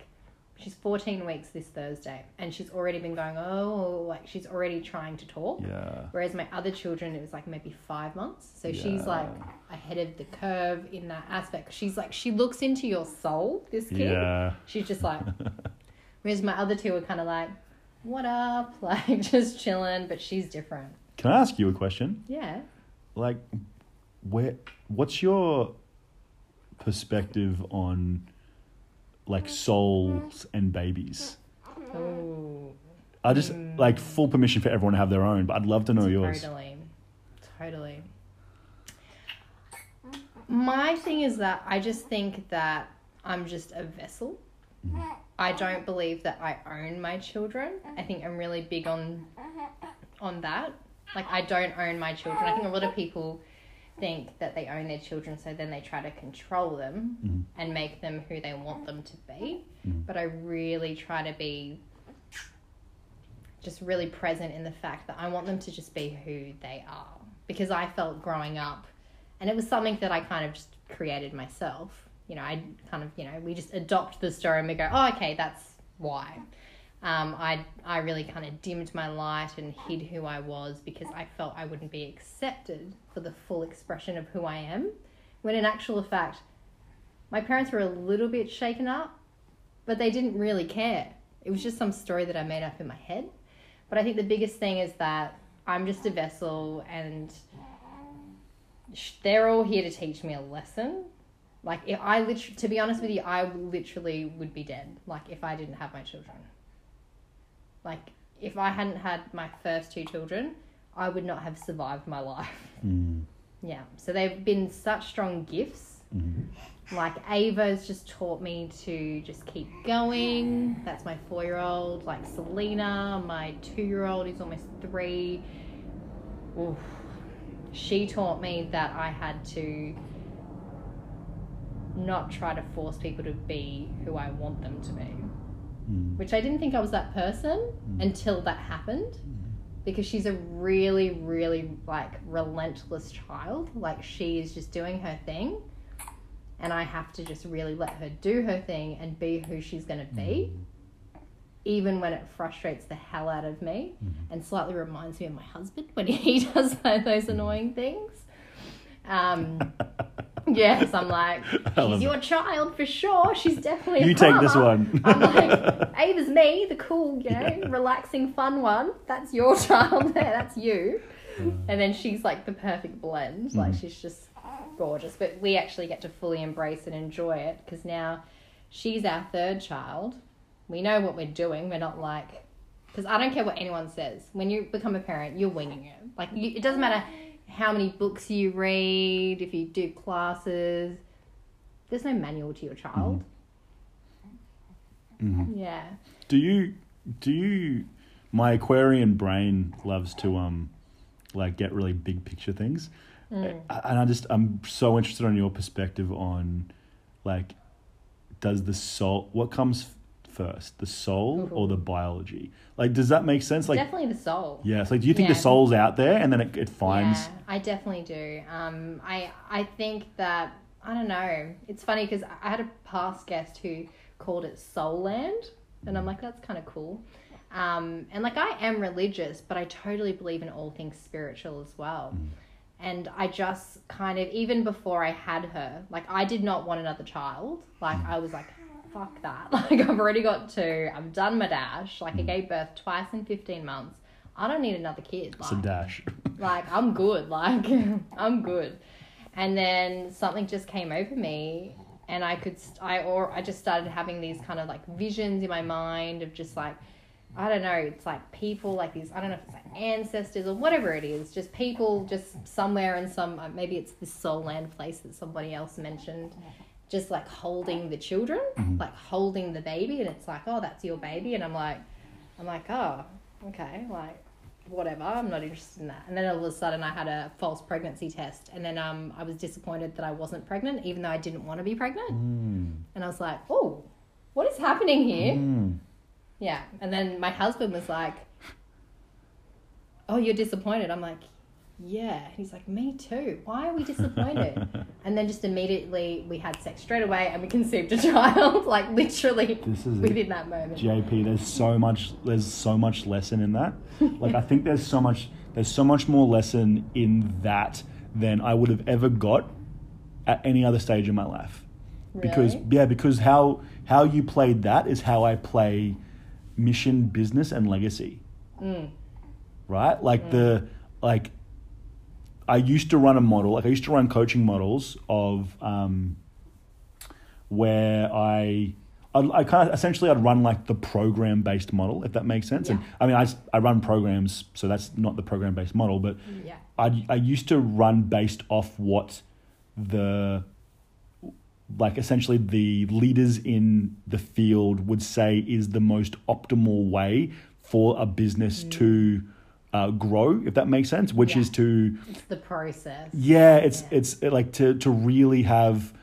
[SPEAKER 1] she's 14 weeks this Thursday, and she's already been going oh like she's already trying to talk.
[SPEAKER 2] yeah.
[SPEAKER 1] Whereas my other children, it was like maybe five months. So she's like ahead of the curve in that aspect. She's like she looks into your soul. This kid,
[SPEAKER 2] Yeah.
[SPEAKER 1] she's just like. Whereas my other two were kind of like, what up, like just chilling, but she's different.
[SPEAKER 2] Can I ask you a question?
[SPEAKER 1] Yeah.
[SPEAKER 2] Like, where? What's your perspective on like souls and babies?
[SPEAKER 1] Oh.
[SPEAKER 2] I just mm. like full permission for everyone to have their own, but I'd love to know yours.
[SPEAKER 1] Totally. Totally. My thing is that I just think that I'm just a vessel. Mm-hmm. I don't believe that I own my children. I think I'm really big on on that. Like I don't own my children. I think a lot of people think that they own their children so then they try to control them
[SPEAKER 2] Mhm.
[SPEAKER 1] and make them who they want them to be.
[SPEAKER 2] Mhm.
[SPEAKER 1] But I really try to be just really present in the fact that I want them to just be who they are. Because I felt growing up, and it was something that I kind of just created myself. You know, I kind of, you know, we just adopt the story and we go, oh, okay, that's why. Um, I, I really kind of dimmed my light and hid who I was because I felt I wouldn't be accepted for the full expression of who I am. When in actual fact, my parents were a little bit shaken up, but they didn't really care. It was just some story that I made up in my head. But I think the biggest thing is that I'm just a vessel and they're all here to teach me a lesson. Like, if I literally, to be honest with you, I literally would be dead. Like, if I didn't have my children. Like, if I hadn't had my first two children, I would not have survived my life.
[SPEAKER 2] Mm,
[SPEAKER 1] Yeah. So they've been such strong gifts.
[SPEAKER 2] mhm.
[SPEAKER 1] Like Ava's just taught me to just keep going. That's my four year old. Like Selena, my two year old, who's almost three. Oof. She taught me that I had to not try to force people to be who I want them to be.
[SPEAKER 2] Mm.
[SPEAKER 1] Which I didn't think I was that person mm. until that happened. Mm. Because she's a really, really like relentless child. Like she is just doing her thing and I have to just really let her do her thing and be who she's going to be, mm. even when it frustrates the hell out of me and slightly reminds me of my husband when he does those annoying things. Um, yes, I'm like, she's your child for sure. She's definitely
[SPEAKER 2] You take this one.
[SPEAKER 1] I'm like, Ava's me, the cool, you know, relaxing, fun one. That's your child there. That's you. And then she's like the perfect blend. Like
[SPEAKER 2] Mm-hmm.
[SPEAKER 1] she's just gorgeous. But we actually get to fully embrace and enjoy it because now she's our third child. We know what we're doing. We're not like, because I don't care what anyone says. When you become a parent, you're winging it. Like you, it doesn't matter how many books you read, if you do classes. There's no manual to your child.
[SPEAKER 2] Mhm.
[SPEAKER 1] Yeah.
[SPEAKER 2] Do you do you my Aquarian brain loves to um like get really big picture things.
[SPEAKER 1] Mm.
[SPEAKER 2] And I just I'm so interested on your perspective on like does the soul what comes first, the soul or the biology? Like does that make sense? Like
[SPEAKER 1] definitely the soul.
[SPEAKER 2] yes, like do you think
[SPEAKER 1] Yeah.
[SPEAKER 2] the soul's out there and then it, it finds
[SPEAKER 1] Yeah, I definitely do. Um, I I think that I don't know. It's funny because I had a past guest who called it Soul Land, and I'm like, that's kind of cool. Um, and like I am religious, but I totally believe in all things spiritual as well. And I just kind of even before I had her, like I did not want another child. Like I was like, fuck that. Like I've already got two. I've done my dash. Like I gave birth twice in 15 months. I don't need another kid.
[SPEAKER 2] it's a dash.
[SPEAKER 1] like I'm good, like I'm good. And then something just came over me, and I could st- I or I just started having these kind of like visions in my mind of just like I don't know, it's like people like these I don't know if it's like ancestors or whatever it is, just people just somewhere in some uh, maybe it's this soul land place that somebody else mentioned. Just like holding the children, like holding the baby, and it's like, oh, that's your baby, and I'm like, I'm like, oh, okay, like whatever, I'm not interested in that. And then all of a sudden I had a false pregnancy test and then um I was disappointed that I wasn't pregnant even though I didn't want to be pregnant.
[SPEAKER 2] Mm,
[SPEAKER 1] And I was like, "Oh, what is happening here?"
[SPEAKER 2] mm.
[SPEAKER 1] Yeah. And then my husband was like, "Oh, you're disappointed." I'm like, yeah. He's like, me too. Why are we disappointed? and then just immediately we had sex straight away and we conceived a child, like literally
[SPEAKER 2] This is it.
[SPEAKER 1] within that moment.
[SPEAKER 2] JP, there's so much there's so much lesson in that. Like I think there's so much there's so much more lesson in that than I would have ever got at any other stage in my life. Because yeah, because how how you played that is how I play mission, business and legacy.
[SPEAKER 1] Mm.
[SPEAKER 2] Right? Like the like I used to run a model, like I used to run coaching models of um, where I, I, I kind of essentially I'd run like the program based model, if that makes sense. And I mean, I, I run programs, so that's not the program based model, but
[SPEAKER 1] Yeah.
[SPEAKER 2] I, I used to run based off what the like essentially the leaders in the field would say is the most optimal way for a business to uh, grow, if that makes sense, which
[SPEAKER 1] Mm. Yeah.
[SPEAKER 2] is to
[SPEAKER 1] It's the process.
[SPEAKER 2] yeah, it's
[SPEAKER 1] Yeah.
[SPEAKER 2] it's like to to really have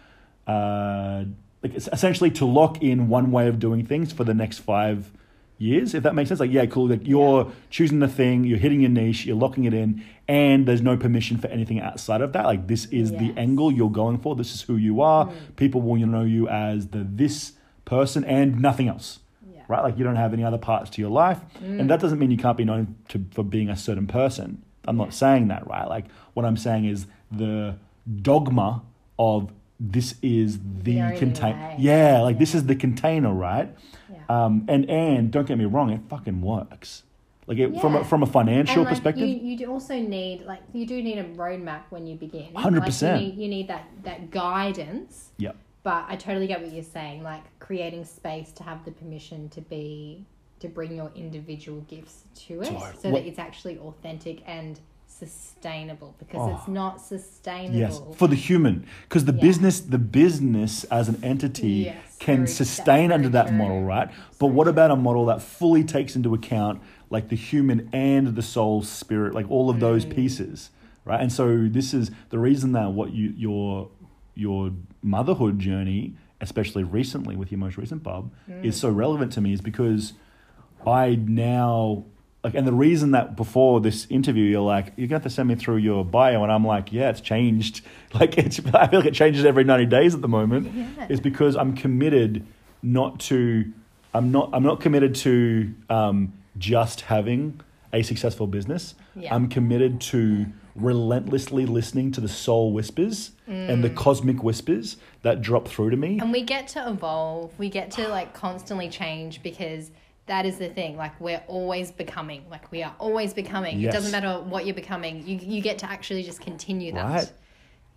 [SPEAKER 2] uh like it's essentially to lock in one way of doing things for the next five years, if that makes sense. Like yeah, cool. Like you're choosing the thing, you're hitting your niche, you're locking it in, and there's no permission for anything outside of that. Like this is the
[SPEAKER 1] Yes. Mm.
[SPEAKER 2] angle you're going for. This is who you are. People will know you as the this person and nothing else
[SPEAKER 1] Yeah.
[SPEAKER 2] Right? Like you don't have any other parts to your life, and that doesn't mean you can't be known to, for being a certain person. I'm not saying that, right? Like what I'm saying is the dogma of this is the
[SPEAKER 1] The only
[SPEAKER 2] contain.
[SPEAKER 1] way.
[SPEAKER 2] Yeah, like this is the container, right?
[SPEAKER 1] Yeah.
[SPEAKER 2] Um, and and don't get me wrong, it fucking works. Like it, from a, from a financial
[SPEAKER 1] like,
[SPEAKER 2] perspective,
[SPEAKER 1] you, you do also need like you do need a roadmap when you begin.
[SPEAKER 2] 100%.
[SPEAKER 1] Like, you, need, you need that that guidance.
[SPEAKER 2] yeah,
[SPEAKER 1] But I totally get what you're saying. Like creating space to have the permission to be to bring your individual gifts to it, so
[SPEAKER 2] What-
[SPEAKER 1] that it's actually authentic and sustainable. Because
[SPEAKER 2] Oh.
[SPEAKER 1] it's not sustainable.
[SPEAKER 2] yes, for the human, because the
[SPEAKER 1] Yeah.
[SPEAKER 2] business, the business as an entity
[SPEAKER 1] Yes,
[SPEAKER 2] can
[SPEAKER 1] very-
[SPEAKER 2] sustain under that
[SPEAKER 1] true.
[SPEAKER 2] model, right? But what about a model that fully takes into account like the human and the soul, spirit, like all of those
[SPEAKER 1] Mm.
[SPEAKER 2] pieces, right? And so this is the reason that what you your your motherhood journey, especially recently with your most recent bub,
[SPEAKER 1] Mm.
[SPEAKER 2] is so relevant to me is because I now like, and the reason that before this interview you're like, you're gonna have to send me through your bio, and I'm like, yeah, it's changed. Like, it's I feel like it changes every ninety days at the moment.
[SPEAKER 1] Yeah.
[SPEAKER 2] Is because I'm committed not to, I'm not, I'm not committed to um, just having a successful business.
[SPEAKER 1] Yeah.
[SPEAKER 2] I'm committed to relentlessly listening to the soul whispers and the mm. cosmic whispers that drop through to me.
[SPEAKER 1] And we get to evolve. We get to like constantly change because that is the thing. Like we're always becoming. Like we are always becoming.
[SPEAKER 2] Yes.
[SPEAKER 1] It doesn't matter what you're becoming. You you get to actually just continue that.
[SPEAKER 2] Right.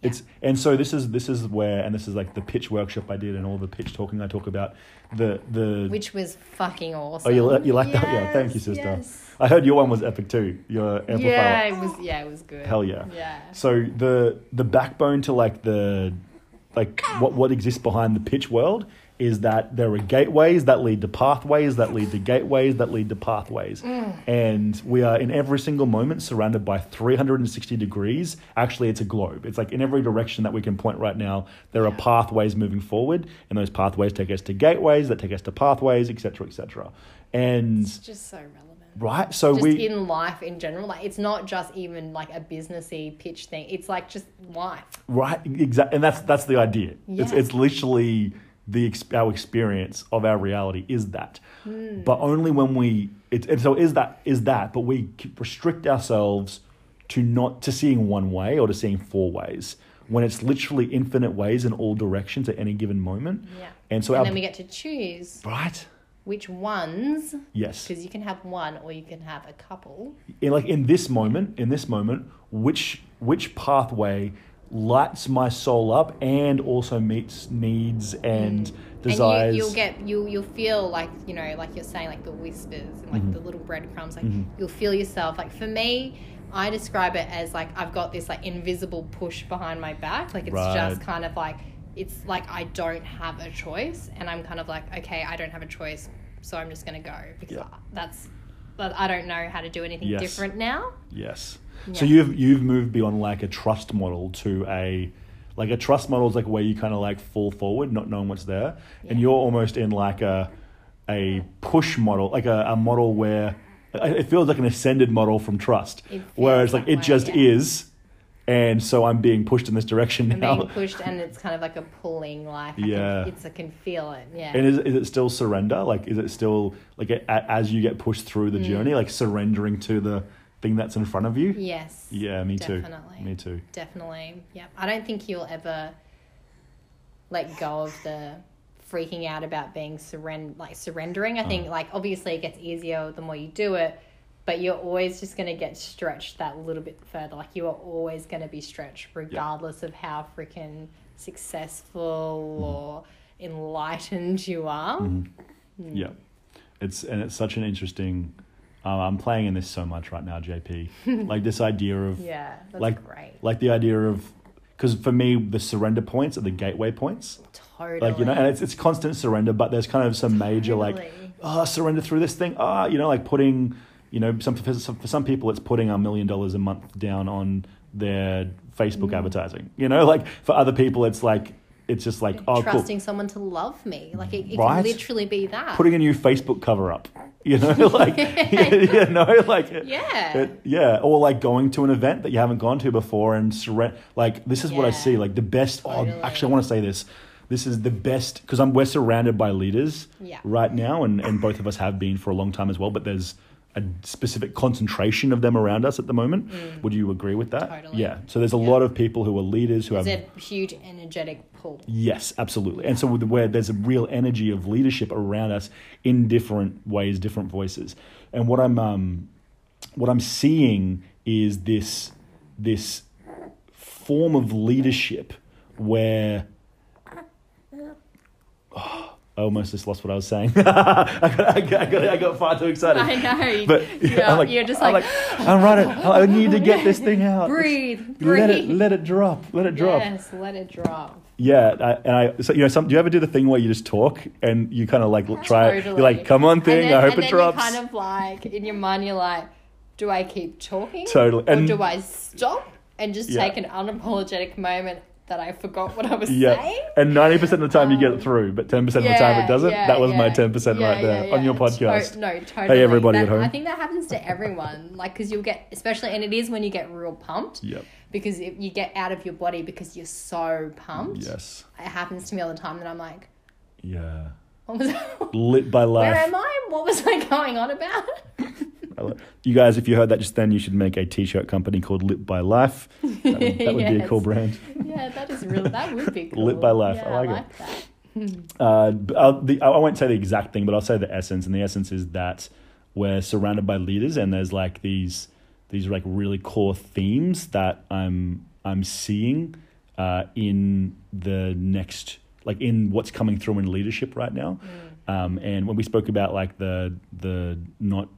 [SPEAKER 2] It's and so this is this is where and this is like the pitch workshop I did and all the pitch talking I talk about the the
[SPEAKER 1] Which was fucking awesome.
[SPEAKER 2] oh you li- you like that yeah thank you sister
[SPEAKER 1] yes.
[SPEAKER 2] I heard your one was epic too your amplifier
[SPEAKER 1] Yeah, it was yeah, it was good.
[SPEAKER 2] hell yeah
[SPEAKER 1] Yeah.
[SPEAKER 2] so the the backbone to like the like what what exists behind the pitch world is that there are gateways that lead to pathways that lead to gateways that lead to pathways mm. and we are in every single moment surrounded by 360 degrees actually it's a globe it's like in every direction that we can point right now there are pathways moving forward and those pathways take us to gateways that take us to pathways etc etc and
[SPEAKER 1] It's just so relevant.
[SPEAKER 2] right so
[SPEAKER 1] Just
[SPEAKER 2] we
[SPEAKER 1] in life in general, like it's not just even like a businessy pitch thing. It's like just life.
[SPEAKER 2] Right, exactly, and that's that's the idea. It's
[SPEAKER 1] Yeah.
[SPEAKER 2] it's literally the our experience of our reality is that,
[SPEAKER 1] Hmm.
[SPEAKER 2] but only when we it, and so is that is that, but we restrict ourselves to not to seeing one way or to seeing four ways when it's literally infinite ways in all directions at any given moment.
[SPEAKER 1] Yeah.
[SPEAKER 2] And so
[SPEAKER 1] and
[SPEAKER 2] our
[SPEAKER 1] then we get to choose
[SPEAKER 2] right,
[SPEAKER 1] which ones
[SPEAKER 2] yes,
[SPEAKER 1] because you can have one or you can have a couple.
[SPEAKER 2] in like in this moment, in this moment, which which pathway lights my soul up and also meets needs and desires.
[SPEAKER 1] And you, you'll get you'll you'll feel like you know like you're saying like the whispers and like
[SPEAKER 2] Mm-hmm.
[SPEAKER 1] the little breadcrumbs like you'll feel yourself like for me I describe it as like I've got this like invisible push behind my back like it's
[SPEAKER 2] Right.
[SPEAKER 1] just kind of like it's like I don't have a choice and I'm kind of like okay I don't have a choice so I'm just gonna go because
[SPEAKER 2] Yeah.
[SPEAKER 1] that's but I don't know how to do anything
[SPEAKER 2] Yes.
[SPEAKER 1] different now
[SPEAKER 2] Yes. So you've you've moved beyond like a trust model to a like a trust model is like where you kind of like fall forward, not knowing what's there, and you're almost in like a a push model, like a, a model where it feels like an ascended model from trust,
[SPEAKER 1] It
[SPEAKER 2] where it's like it
[SPEAKER 1] way,
[SPEAKER 2] just
[SPEAKER 1] yeah.
[SPEAKER 2] is, and so I'm being pushed in this direction
[SPEAKER 1] I'm
[SPEAKER 2] now.
[SPEAKER 1] being pushed, and it's kind of like a pulling. Like I
[SPEAKER 2] Yeah.
[SPEAKER 1] can, it's I can feel it. Yeah.
[SPEAKER 2] And is, is it still surrender? Like, is it still like a- as you get pushed through the
[SPEAKER 1] Mm.
[SPEAKER 2] journey, like surrendering to the thing that's in front of you?
[SPEAKER 1] yes.
[SPEAKER 2] Yeah, me too.
[SPEAKER 1] Definitely.
[SPEAKER 2] Me too.
[SPEAKER 1] Definitely. Yeah. I don't think you'll ever let go of the freaking out about being surrend like surrendering. I think
[SPEAKER 2] Oh.
[SPEAKER 1] like obviously it gets easier the more you do it, but you're always just gonna get stretched that little bit further. Like you are always gonna be stretched regardless of how freaking successful
[SPEAKER 2] Mm-hmm.
[SPEAKER 1] or enlightened you are. Mm.
[SPEAKER 2] Yeah, it's and it's such an interesting. Uh, I'm playing in this so much right now, JP. like this idea of
[SPEAKER 1] Yeah. That's
[SPEAKER 2] like
[SPEAKER 1] great.
[SPEAKER 2] like the idea of because for me the surrender points are the gateway points.
[SPEAKER 1] Totally.
[SPEAKER 2] Like you know, and it's it's constant surrender, but there's kind of some major like
[SPEAKER 1] Totally.
[SPEAKER 2] oh surrender through this thing. Ah, you know, like putting you know some for some, for some people it's putting a million dollars a month down on their
[SPEAKER 1] Mm.
[SPEAKER 2] Facebook advertising. You know, like for other people it's like it's just like oh cool.
[SPEAKER 1] trusting someone to love me. Like it, it
[SPEAKER 2] Right.
[SPEAKER 1] can literally be that.
[SPEAKER 2] putting a new Facebook cover up. You know, like you know, like
[SPEAKER 1] Yeah.
[SPEAKER 2] it- yeah, or like going to an event that you haven't gone to before and surrender. Like this is what I see. Like the best.
[SPEAKER 1] Totally.
[SPEAKER 2] Oh, actually, I want to say this. This is the best because I'm we're surrounded by leaders
[SPEAKER 1] Yeah.
[SPEAKER 2] right now, and and both of us have been for a long time as well. But there's a specific concentration of them around us at the moment. Would you agree with that?
[SPEAKER 1] Mm. Totally.
[SPEAKER 2] Yeah. So there's a
[SPEAKER 1] Yeah.
[SPEAKER 2] lot of people who are leaders who have
[SPEAKER 1] a huge energetic pull.
[SPEAKER 2] Yes, absolutely. And so with- where there's a real energy of leadership around us in different ways, different voices. And what I'm um, what I'm seeing is this this form of leadership where Oh, I almost just lost what I was saying. I, got, I, got, I, got, I got far too excited.
[SPEAKER 1] I know.
[SPEAKER 2] But
[SPEAKER 1] you're,
[SPEAKER 2] I'm like,
[SPEAKER 1] you're just
[SPEAKER 2] I'm
[SPEAKER 1] like,
[SPEAKER 2] I'm running. I need to get this thing out.
[SPEAKER 1] breathe, breathe.
[SPEAKER 2] Let it let it drop. Let it drop.
[SPEAKER 1] Yes, let it drop.
[SPEAKER 2] Yeah, I, and I so you know some. Do you ever do the thing where you just talk and you kind of like try? You're like, come on, thing.
[SPEAKER 1] Then,
[SPEAKER 2] I hope
[SPEAKER 1] and
[SPEAKER 2] it
[SPEAKER 1] then
[SPEAKER 2] drops.
[SPEAKER 1] You're kind of like in your mind, you're like, do I keep talking?
[SPEAKER 2] Totally.
[SPEAKER 1] Or
[SPEAKER 2] And-
[SPEAKER 1] do I stop and just
[SPEAKER 2] Yeah.
[SPEAKER 1] take an unapologetic moment that I forgot what I was
[SPEAKER 2] yeah,
[SPEAKER 1] saying?
[SPEAKER 2] and ninety percent of the time you get
[SPEAKER 1] Um,
[SPEAKER 2] it through, but ten percent of the time it doesn't.
[SPEAKER 1] yeah,
[SPEAKER 2] that was my
[SPEAKER 1] yeah.
[SPEAKER 2] ten percent right there on your podcast.
[SPEAKER 1] To- no, totally.
[SPEAKER 2] everybody
[SPEAKER 1] That-
[SPEAKER 2] at home.
[SPEAKER 1] I think that happens to everyone. Like, because you'll get, especially, and it is when you get real pumped.
[SPEAKER 2] Yep.
[SPEAKER 1] Because if you get out of your body because you're so pumped.
[SPEAKER 2] Yes.
[SPEAKER 1] It happens to me all the time that I'm like,
[SPEAKER 2] Yeah.
[SPEAKER 1] what was
[SPEAKER 2] Lit by life.
[SPEAKER 1] Where am I? What was I going on about?
[SPEAKER 2] I You guys, if you heard that just then, you should make a t-shirt company called Lit by Life. That would, that would be a cool brand.
[SPEAKER 1] yeah, that is really that would be cool.
[SPEAKER 2] Lit by life.
[SPEAKER 1] Yeah,
[SPEAKER 2] I like it.
[SPEAKER 1] that.
[SPEAKER 2] Uh, the, I won't say the exact thing, but I'll say the essence, and the essence is that we're surrounded by leaders, and there's like these these like really core themes that I'm I'm seeing uh, in the next like in what's coming through in leadership right now. Um, and when we spoke about like the the not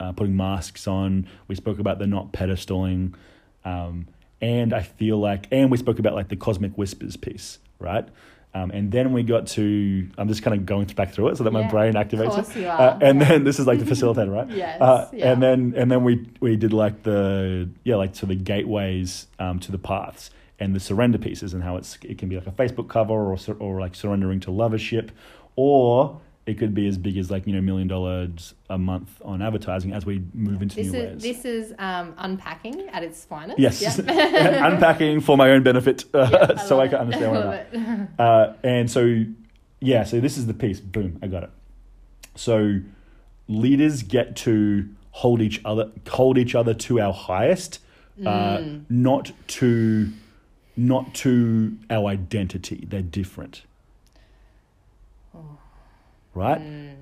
[SPEAKER 2] uh, putting masks on, we spoke about the not pedestaling, um, and I feel like, and we spoke about like the cosmic whispers piece, right? Um, and then we got to, I'm just kind of going back through it so that my
[SPEAKER 1] Yeah,
[SPEAKER 2] brain
[SPEAKER 1] of
[SPEAKER 2] activates
[SPEAKER 1] course
[SPEAKER 2] it.
[SPEAKER 1] you
[SPEAKER 2] Uh, and then this is like the facilitator, right?
[SPEAKER 1] Yes,
[SPEAKER 2] Uh,
[SPEAKER 1] yeah.
[SPEAKER 2] And then and then we we did like the yeah like to the gateways um, to the paths and the surrender pieces and how it's it can be like a Facebook cover or or like surrendering to lovership, or it could be as big as like you know million dollars a month on advertising as we move into
[SPEAKER 1] This
[SPEAKER 2] new
[SPEAKER 1] is
[SPEAKER 2] ways.
[SPEAKER 1] this is um, unpacking at its finest.
[SPEAKER 2] Yes,
[SPEAKER 1] Yep.
[SPEAKER 2] unpacking for my own benefit, uh,
[SPEAKER 1] Yeah,
[SPEAKER 2] so I can
[SPEAKER 1] it.
[SPEAKER 2] understand what I'm
[SPEAKER 1] it.
[SPEAKER 2] Uh, and so, yeah, so this is the piece. Boom, I got it. So, leaders get to hold each other, hold each other to our highest, uh,
[SPEAKER 1] Mm.
[SPEAKER 2] not to, not to our identity. They're different, right?
[SPEAKER 1] Mm,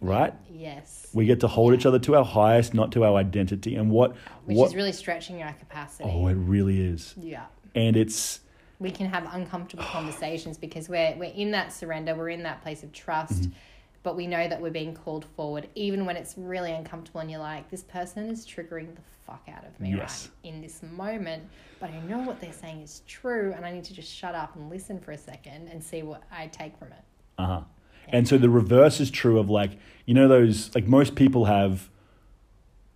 [SPEAKER 2] Right.
[SPEAKER 1] yes.
[SPEAKER 2] We get to hold each other to our highest, not to our identity. And what,
[SPEAKER 1] Which
[SPEAKER 2] what?
[SPEAKER 1] is really stretching our capacity.
[SPEAKER 2] oh, it really is.
[SPEAKER 1] yeah.
[SPEAKER 2] And it's
[SPEAKER 1] we can have uncomfortable conversations because we're we're in that surrender, we're in that place of trust,
[SPEAKER 2] Mm-hmm.
[SPEAKER 1] but we know that we're being called forward, even when it's really uncomfortable and you're like, this person is triggering the fuck out of me
[SPEAKER 2] Yes.
[SPEAKER 1] right in this moment. But I know what they're saying is true and I need to just shut up and listen for a second and see what I take from it.
[SPEAKER 2] Uh huh. And so the reverse is true of like, you know, those, like most people have.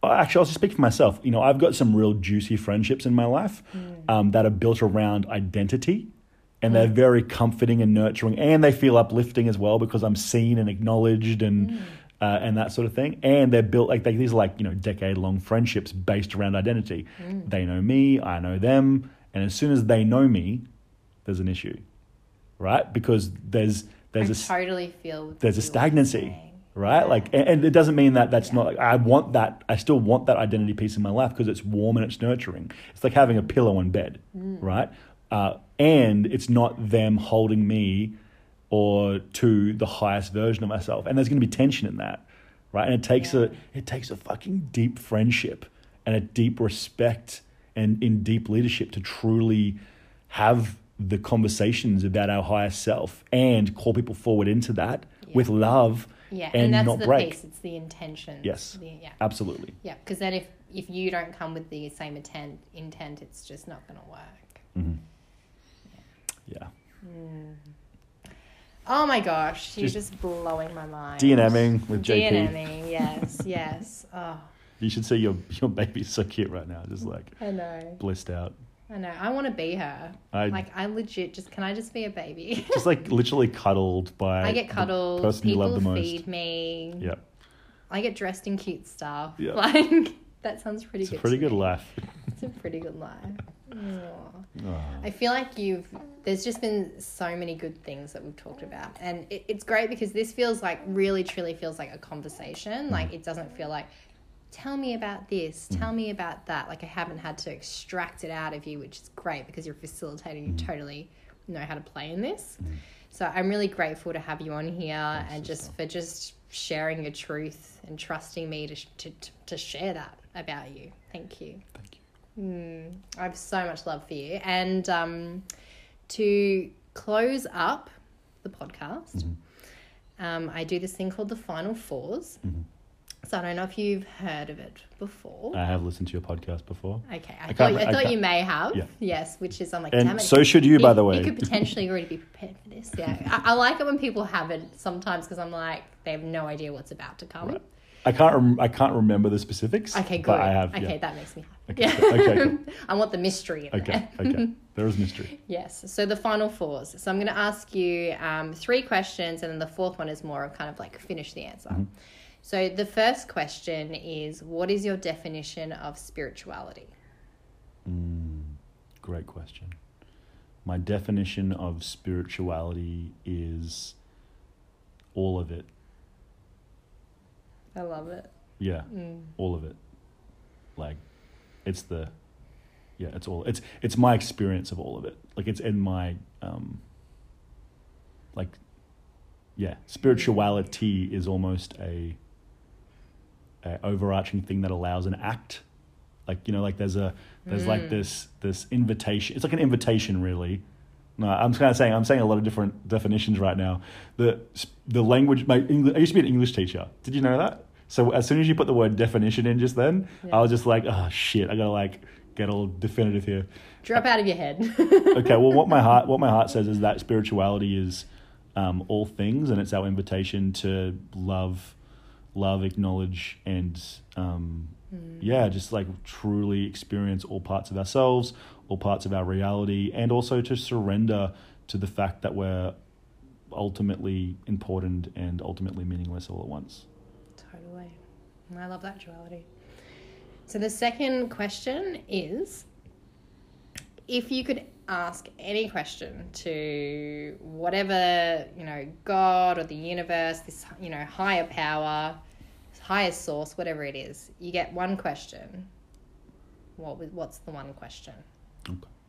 [SPEAKER 2] oh, Actually, I'll just speak for myself. You know, I've got some real juicy friendships in my life um, that are built around identity. And they're very comforting and nurturing, and they feel uplifting as well because I'm seen and acknowledged, and uh, and that sort of thing. And they're built like they, these are like you know decade long friendships based around identity.
[SPEAKER 1] Mm.
[SPEAKER 2] They know me, I know them, and as soon as they know me, there's an issue, right? Because there's there's
[SPEAKER 1] I
[SPEAKER 2] a
[SPEAKER 1] totally feel
[SPEAKER 2] there's a stagnancy right
[SPEAKER 1] Yeah.
[SPEAKER 2] like and, and it doesn't mean that that's
[SPEAKER 1] Yeah.
[SPEAKER 2] not like i want that i still want that identity piece in my life because it's warm and it's nurturing it's like having a pillow in bed
[SPEAKER 1] Mm.
[SPEAKER 2] right uh, and it's not them holding me or to the highest version of myself and there's going to be tension in that right and it takes
[SPEAKER 1] Yeah.
[SPEAKER 2] a it takes a fucking deep friendship and a deep respect and in deep leadership to truly have the conversations about our higher self and call people forward into that with love
[SPEAKER 1] yeah
[SPEAKER 2] and
[SPEAKER 1] and, that's
[SPEAKER 2] not
[SPEAKER 1] the
[SPEAKER 2] break.
[SPEAKER 1] piece it's the intention.
[SPEAKER 2] Yes.
[SPEAKER 1] the, yeah.
[SPEAKER 2] absolutely.
[SPEAKER 1] Yeah because then if if you don't come with the same intent intent it's just not going to work mm-hmm.
[SPEAKER 2] yeah. Mm.
[SPEAKER 1] Oh my gosh you're
[SPEAKER 2] Just
[SPEAKER 1] just, blowing my mind.
[SPEAKER 2] DNMing with JP.
[SPEAKER 1] DNMing, yes yes. Oh.
[SPEAKER 2] You should see your your baby's so cute right now just like
[SPEAKER 1] I know.
[SPEAKER 2] blissed out
[SPEAKER 1] I know I want to be her
[SPEAKER 2] I-
[SPEAKER 1] like I legit just can I just be a baby
[SPEAKER 2] just like literally cuddled by
[SPEAKER 1] I get
[SPEAKER 2] the
[SPEAKER 1] cuddled
[SPEAKER 2] person you
[SPEAKER 1] people
[SPEAKER 2] love the most
[SPEAKER 1] feed me
[SPEAKER 2] yeah
[SPEAKER 1] I get dressed in cute stuff
[SPEAKER 2] Yeah.
[SPEAKER 1] like that sounds pretty
[SPEAKER 2] it's a
[SPEAKER 1] good
[SPEAKER 2] pretty
[SPEAKER 1] to
[SPEAKER 2] good
[SPEAKER 1] me.
[SPEAKER 2] life
[SPEAKER 1] It's a pretty good life. Aw. I feel like you've. There's just been so many good things that we've talked about, and it, it's great because this feels like really, truly feels like a conversation. Like mm. it doesn't feel like, tell me about this, tell me about that. Like I haven't had to extract it out of you, which is great because you're facilitating. You totally know how to play in this. So I'm really grateful to have you on here and just for just sharing your truth and trusting me to, to, to, share that about you. Thank you.
[SPEAKER 2] thank you
[SPEAKER 1] Mm, I have so much love for you. And um, to close up the podcast, um, I do this thing called the Final 4s So I don't know if you've heard of it before.
[SPEAKER 2] i have listened to your podcast before
[SPEAKER 1] okay, I,
[SPEAKER 2] I
[SPEAKER 1] thought,
[SPEAKER 2] can't-
[SPEAKER 1] I
[SPEAKER 2] I
[SPEAKER 1] thought you may have.
[SPEAKER 2] Yeah.
[SPEAKER 1] Yes, which is I'm like,
[SPEAKER 2] and
[SPEAKER 1] damn it.
[SPEAKER 2] so should you by the way
[SPEAKER 1] You could potentially already be prepared for this. Yeah, I, I like it when people have it sometimes because I'm like, they have no idea what's about to come.
[SPEAKER 2] Right. I can't. Rem- I can't remember the specifics.
[SPEAKER 1] Okay, good.
[SPEAKER 2] But I have.
[SPEAKER 1] okay,
[SPEAKER 2] yeah.
[SPEAKER 1] that makes me happy.
[SPEAKER 2] Okay,
[SPEAKER 1] Yeah.
[SPEAKER 2] okay, cool.
[SPEAKER 1] I want the mystery in
[SPEAKER 2] Okay.
[SPEAKER 1] there.
[SPEAKER 2] Okay. There is mystery.
[SPEAKER 1] Yes. So the final fours. So I'm going to ask you um, three questions, and then the fourth one is more of kind of like finish the answer. So the first question is, what is your definition of spirituality?
[SPEAKER 2] Great question. My definition of spirituality is all of it.
[SPEAKER 1] I love it.
[SPEAKER 2] Yeah, all of it. Like, it's the, yeah, it's all. It's it's my experience of all of it. Like it's in my, um. Like, yeah, spirituality is almost a. A overarching thing that allows an act, like you know, like there's a there's like this this invitation. It's like an invitation, really. No, I'm just kind of saying I'm saying a lot of different definitions right now. The the language. My English, I used to be an English teacher. Did you know that? So as soon as you put the word definition in just then, I was just like, oh shit, I gotta like get all definitive here.
[SPEAKER 1] Drop out of your head.
[SPEAKER 2] Okay, well, what my heart what my heart says is that spirituality is um, all things, and it's our invitation to love, love, acknowledge, and um, yeah, just like truly experience all parts of ourselves, all parts of our reality, and also to surrender to the fact that we're ultimately important and ultimately meaningless all at once.
[SPEAKER 1] totally. I love that duality. So the second question is if you could ask any question to whatever, you know, God or the universe, this, you know, higher power, higher source, whatever it is, you get one question. What what's the one question?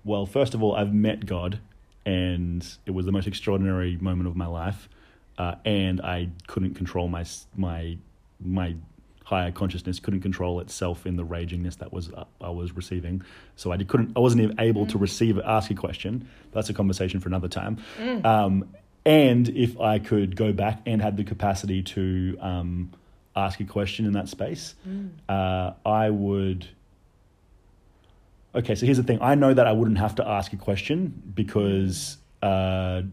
[SPEAKER 2] Well, first of all, I've met God, and it was the most extraordinary moment of my life. Uh, and I couldn't control my my my higher consciousness couldn't control itself in the ragingness that was uh, I was receiving. So I couldn't I wasn't even able to receive ask a question. That's a conversation for another time. Um, and if I could go back and had the capacity to um, ask a question in that space, uh, I would okay, so here's the thing. I know that I wouldn't have to ask a question because uh,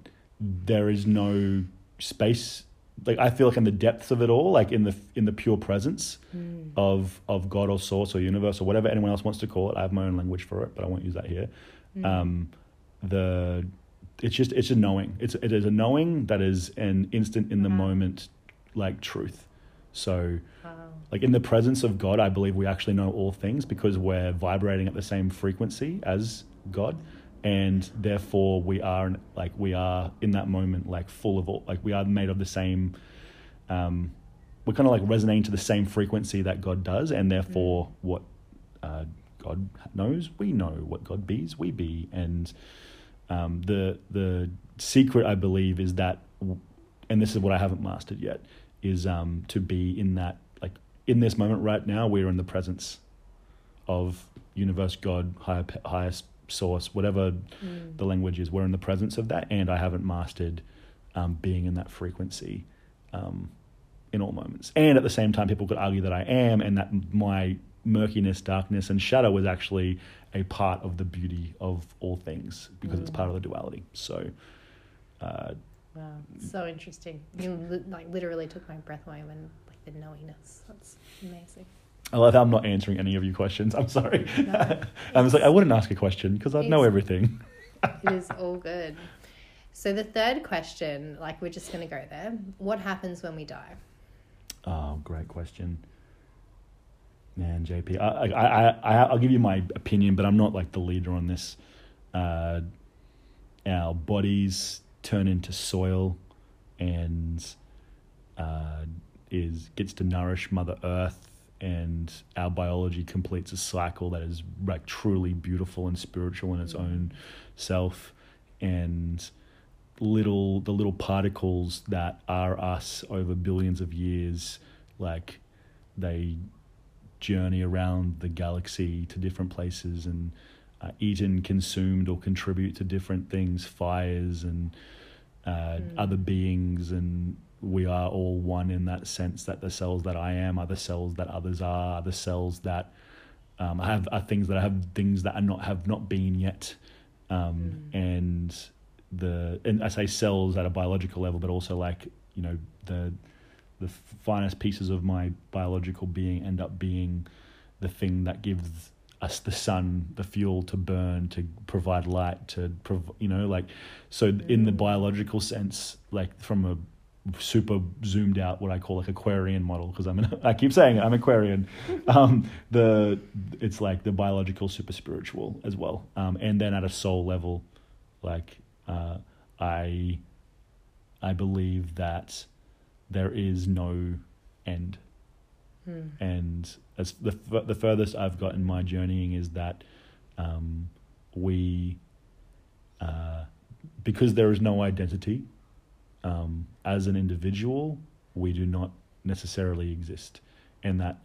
[SPEAKER 2] there is no space. Like I feel like in the depths of it all, like in the in the pure presence of of God or Source or Universe or whatever anyone else wants to call it. I have my own language for it, but I won't use that here. Um, the it's just it's a knowing. It's it is a knowing that is an instant in the moment like truth. So,
[SPEAKER 1] Wow.
[SPEAKER 2] like in the presence of God, I believe we actually know all things because we're vibrating at the same frequency as God, and therefore we are like we are in that moment like full of all like we are made of the same. Um, we're kind of like resonating to the same frequency that God does, and therefore what uh, God knows, we know. What God bees, we be, and um, the the secret I believe is that, and this is what I haven't mastered yet, is um, to be in that like in this moment right now. We're in the presence of universe, God, higher highest source, whatever
[SPEAKER 1] Mm.
[SPEAKER 2] the language is. We're in the presence of that, and I haven't mastered um, being in that frequency um, in all moments. And at the same time, people could argue that I am, and that my murkiness, darkness, and shadow is actually a part of the beauty of all things because it's
[SPEAKER 1] Mm.
[SPEAKER 2] part of the duality. So, uh,
[SPEAKER 1] Wow, so interesting. You li- like literally took my breath away when like the knowingness. That's amazing.
[SPEAKER 2] I love how I'm not answering any of your questions. I'm sorry.
[SPEAKER 1] No,
[SPEAKER 2] I was like, I wouldn't ask a question because I know
[SPEAKER 1] It's-
[SPEAKER 2] everything.
[SPEAKER 1] it is all good. So the third question, like we're just gonna go there. What happens when we die?
[SPEAKER 2] Oh, great question. Man, JP, I, I, I, I, I'll give you my opinion, but I'm not like the leader on this. Uh, our bodies turn into soil, and uh, is gets to nourish Mother Earth, and our biology completes a cycle that is like truly beautiful and spiritual in its own self, and little the little particles that are us over billions of years like they journey around the galaxy to different places and uh, eat and consumed or contribute to different things fires and uh,
[SPEAKER 1] Mm.
[SPEAKER 2] other beings and we are all one in that sense that the cells that I am are the cells that others are the cells that um, I have are things that I have things that are not have not been yet um,
[SPEAKER 1] Mm.
[SPEAKER 2] and the and I say cells at a biological level, but also like you know the the finest pieces of my biological being end up being the thing that gives us the sun, the fuel to burn, to provide light, to prov- you know like so in the
[SPEAKER 1] Mm.
[SPEAKER 2] biological sense, like from a super zoomed out what I call like Aquarian model because I'm an, I keep saying it, I'm Aquarian. Um, the it's like the biological super spiritual as well, um, and then at a soul level, like uh, I I believe that there is no end,
[SPEAKER 1] Hmm.
[SPEAKER 2] and as the f- the furthest I've got in my journeying is that um, we uh, because there is no identity um, as an individual, we do not necessarily exist, and that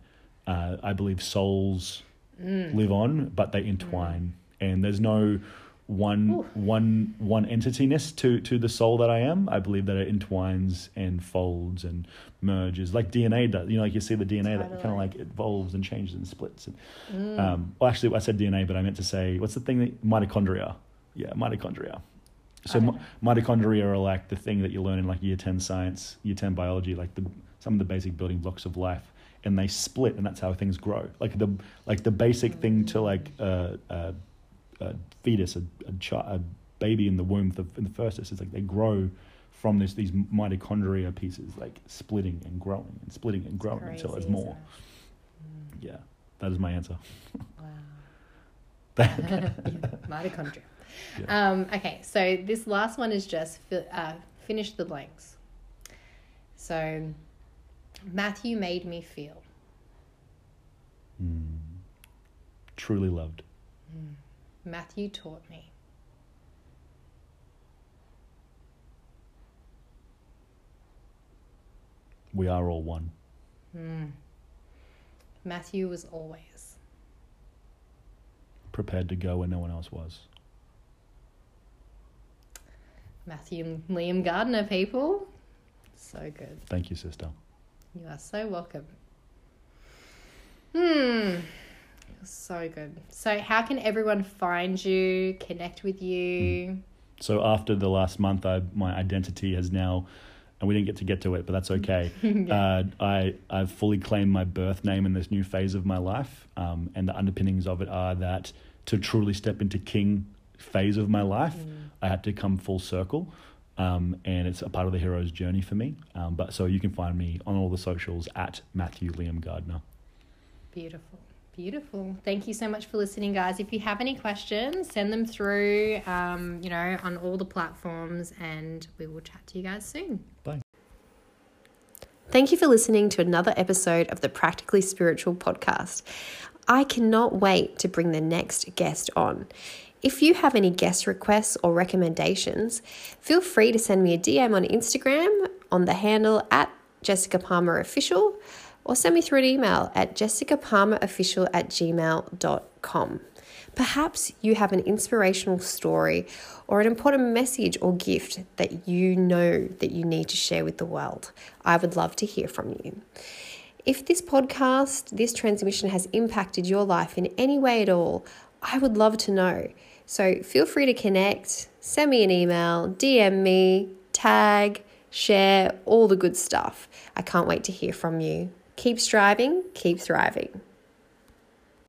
[SPEAKER 2] uh, I believe souls
[SPEAKER 1] Mm.
[SPEAKER 2] live on, but they entwine, and there's no one
[SPEAKER 1] Ooh.
[SPEAKER 2] one one entityness to to the soul that I am. I believe that it entwines and folds and merges like DNA does. You know, like you see the DNA that kind of like evolves and changes and splits. And,
[SPEAKER 1] Mm.
[SPEAKER 2] um, well, actually, I said DNA, but I meant to say what's the thing that mitochondria? Yeah, mitochondria. So mi- mitochondria are like the thing that you learn in like year ten science, year ten biology, like the some of the basic building blocks of life, and they split, and that's how things grow. Like the like the basic thing to like uh, a, a fetus, a a, chi- a baby in the womb, the, in the first is like they grow from this these mitochondria pieces, like splitting and growing and splitting and growing until there's more.
[SPEAKER 1] isn't
[SPEAKER 2] Yeah, that is my answer.
[SPEAKER 1] Wow. Mitochondria. Um, okay, so this last one is just fi- uh, finish the blanks. So, Matthew made me feel.
[SPEAKER 2] Mm. Truly loved.
[SPEAKER 1] Matthew taught me.
[SPEAKER 2] We are all one.
[SPEAKER 1] Mm. Matthew was always.
[SPEAKER 2] Prepared to go where no one else was.
[SPEAKER 1] Matthew and Liam Gardner, people. So good.
[SPEAKER 2] Thank you, sister.
[SPEAKER 1] You are so welcome. Hmm. So good. So, how can everyone find you, connect with you?
[SPEAKER 2] So after the last month, I my identity has now, and we didn't get to get to it, but that's okay. uh, I I've fully claimed my birth name in this new phase of my life, um, and the underpinnings of it are that to truly step into king phase of my life,
[SPEAKER 1] Mm.
[SPEAKER 2] I had to come full circle. Um, and it's a part of the hero's journey for me. Um, but so you can find me on all the socials at Matthew Liam Gardner.
[SPEAKER 3] Beautiful. Beautiful. Thank you so much for listening, guys. If you have any questions, send them through, um, you know, on all the platforms, and we will chat to you guys soon.
[SPEAKER 2] Bye.
[SPEAKER 3] Thank you for listening to another episode of the Practically Spiritual podcast. I cannot wait to bring the next guest on. If you have any guest requests or recommendations, feel free to send me a DM on Instagram on the handle at Jessica Palmer Official or send me through an email at jessicapalmerofficial at gmail.com. Perhaps you have an inspirational story or an important message or gift that you know that you need to share with the world. I would love to hear from you. If this podcast, this transmission has impacted your life in any way at all, I would love to know. So feel free to connect, send me an email, DM me, tag, share, all the good stuff. I can't wait to hear from you. Keep striving, keep thriving.